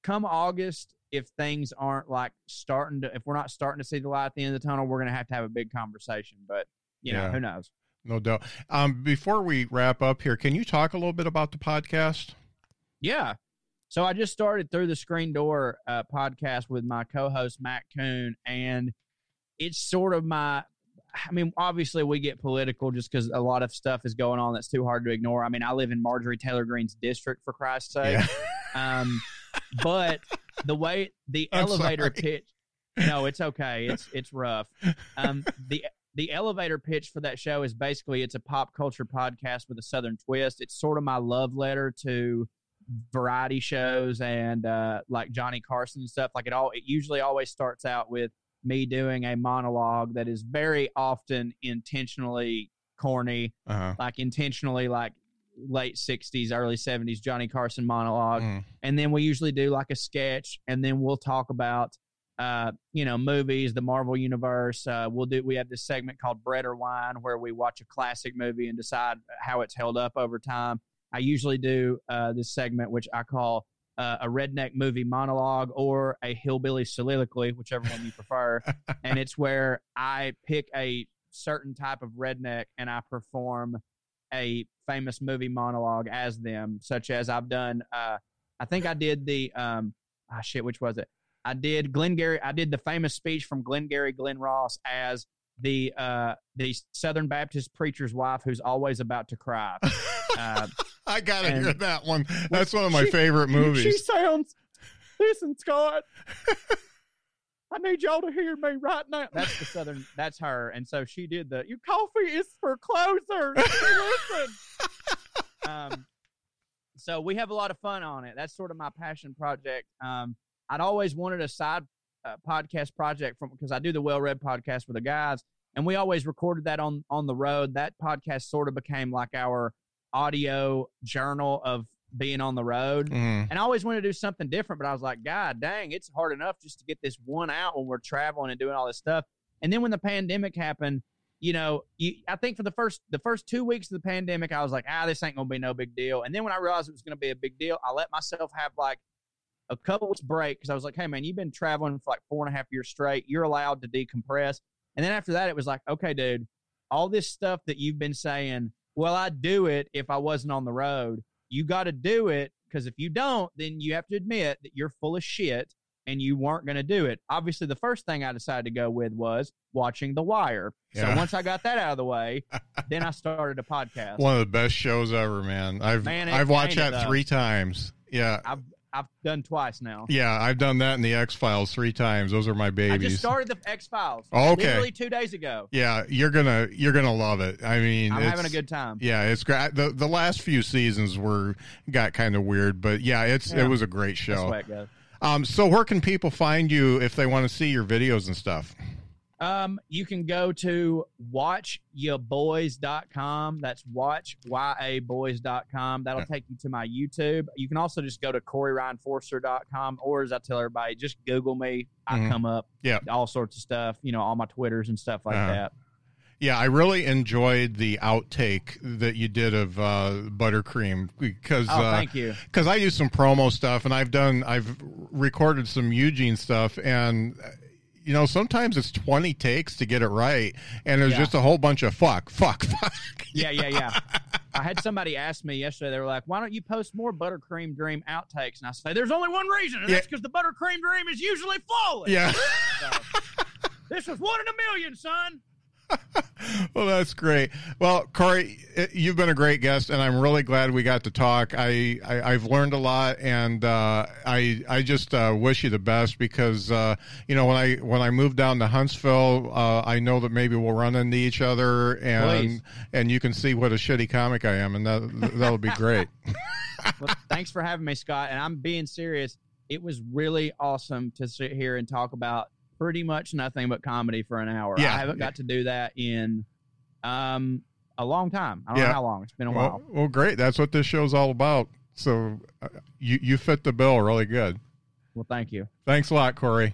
come August, if things aren't like starting to, if we're not starting to see the light at the end of the tunnel, we're gonna have to have a big conversation. But you know,
Yeah.
who knows?
No doubt. Um, before we wrap up here, can you talk a little bit about the podcast?
Yeah. So I just started through the screen door uh, podcast with my co-host Matt Coon, and it's sort of my. I mean, obviously we get political just because a lot of stuff is going on that's too hard to ignore. I mean, I live in Marjorie Taylor Greene's district, for Christ's sake.
Yeah.
Um, but the way the
I'm
elevator
sorry.
pitch, no, it's okay. It's it's rough. Um, the the elevator pitch for that show is basically it's a pop culture podcast with a southern twist. It's sort of my love letter to variety shows and uh, like Johnny Carson and stuff. Like it all, it usually always starts out with me doing a monologue that is very often intentionally corny,
Uh-huh.
like intentionally like late 60s early 70s johnny carson monologue.
Mm.
and then we usually do like a sketch and then we'll talk about uh you know movies the marvel universe uh we'll do we have this segment called bread or wine where we watch a classic movie and decide how it's held up over time. I usually do uh this segment which i call uh, a redneck movie monologue or a hillbilly soliloquy whichever one you prefer. And it's where i pick a certain type of redneck and i perform a famous movie monologue as them, such as I've done. Uh, I think I did the um, ah shit, which was it? I did Glengarry. I did the famous speech from Glengarry Glen Ross as the uh, the Southern Baptist preacher's wife who's always about to cry. Uh,
I gotta
and-
hear that one. That's one of my
She-
favorite movies.
She sounds. Listen, Scott. I need y'all to hear me right now. That's the southern. That's her, and so she did the. Your coffee is for closers. Listen. um, so we have a lot of fun on it. That's sort of my passion project. Um, I'd always wanted a side uh, podcast project from because I do the WellRED podcast with the guys, and we always recorded that on on the road. That podcast sort of became like our audio journal of being on the road.
Mm.
And I always wanted to do something different, but I was like, God dang, it's hard enough just to get this one out when we're traveling and doing all this stuff. And then when the pandemic happened, you know, you, I think for the first the first two weeks of the pandemic, I was like, ah, this ain't gonna be no big deal. And then when I realized it was gonna be a big deal, I let myself have like a couple weeks break because I was like, hey man, you've been traveling for like four and a half years straight. You're allowed to decompress. And then after that, it was like, okay, dude, all this stuff that you've been saying, well, I'd do it if I wasn't on the road. You got to do it because if you don't, then you have to admit that you're full of shit and you weren't going to do it. Obviously, the first thing I decided to go with was watching The Wire.
Yeah.
So once I got that out of the way, then I started a podcast.
One of the best shows ever, man. I've
Man,
I've watched
it,
that
though?
three times. Yeah,
I've I've done twice now.
yeah, I've done that in the X Files three times. Those are my babies.
I just started the X Files.
Oh, okay.
Literally two days ago.
yeah, you're gonna you're gonna love it. I mean,
I'm having a good time.
Yeah, it's great. The the last few seasons were got kind of weird, but yeah, it's
Yeah.
it was a great show.
the way it goes.
Um, so where can people find you if they want to see your videos and stuff?
Um, you can go to watchyaboys.com. That's watch, Y-A boys.com. That'll take you to my YouTube. You can also just go to CoreyRyanForrester.com or as I tell everybody, just Google me. I
Mhm.
come up.
Yeah.
All sorts of stuff, you know, all my Twitters and stuff like
Uh-huh.
that.
Yeah, I really enjoyed the outtake that you did of uh, buttercream because
Oh,
uh,
thank you.
because I do some promo stuff and I've done I've recorded some Eugene stuff and you know sometimes it's 20 takes to get it right and there's
Yeah.
just a whole bunch of fuck fuck fuck
Yeah, yeah, yeah. I had somebody ask me yesterday. They were like, "Why don't you post more Buttercream Dream outtakes?" And I say, "There's only one reason, and
Yeah.
that's because the Buttercream Dream is usually flawless."
yeah
So, this was one in a million, son.
well that's great well Corey you've been a great guest and I'm really glad we got to talk I, I I've learned a lot and uh, I I just uh, wish you the best because uh, you know when I when I move down to Huntsville uh, I know that maybe we'll run into each other and
Please.
and you can see what a shitty comic I am and that that'll be great
well, thanks for having me, Scott. And I'm being serious. It was really awesome to sit here and talk about pretty much nothing but comedy for an hour.
Yeah.
I haven't got to do that in um a long time. I don't
Yeah.
know how long. It's been a while.
well, well great that's what this show's all about so uh, you you fit the bill really good
Well, thank you.
thanks a lot Corey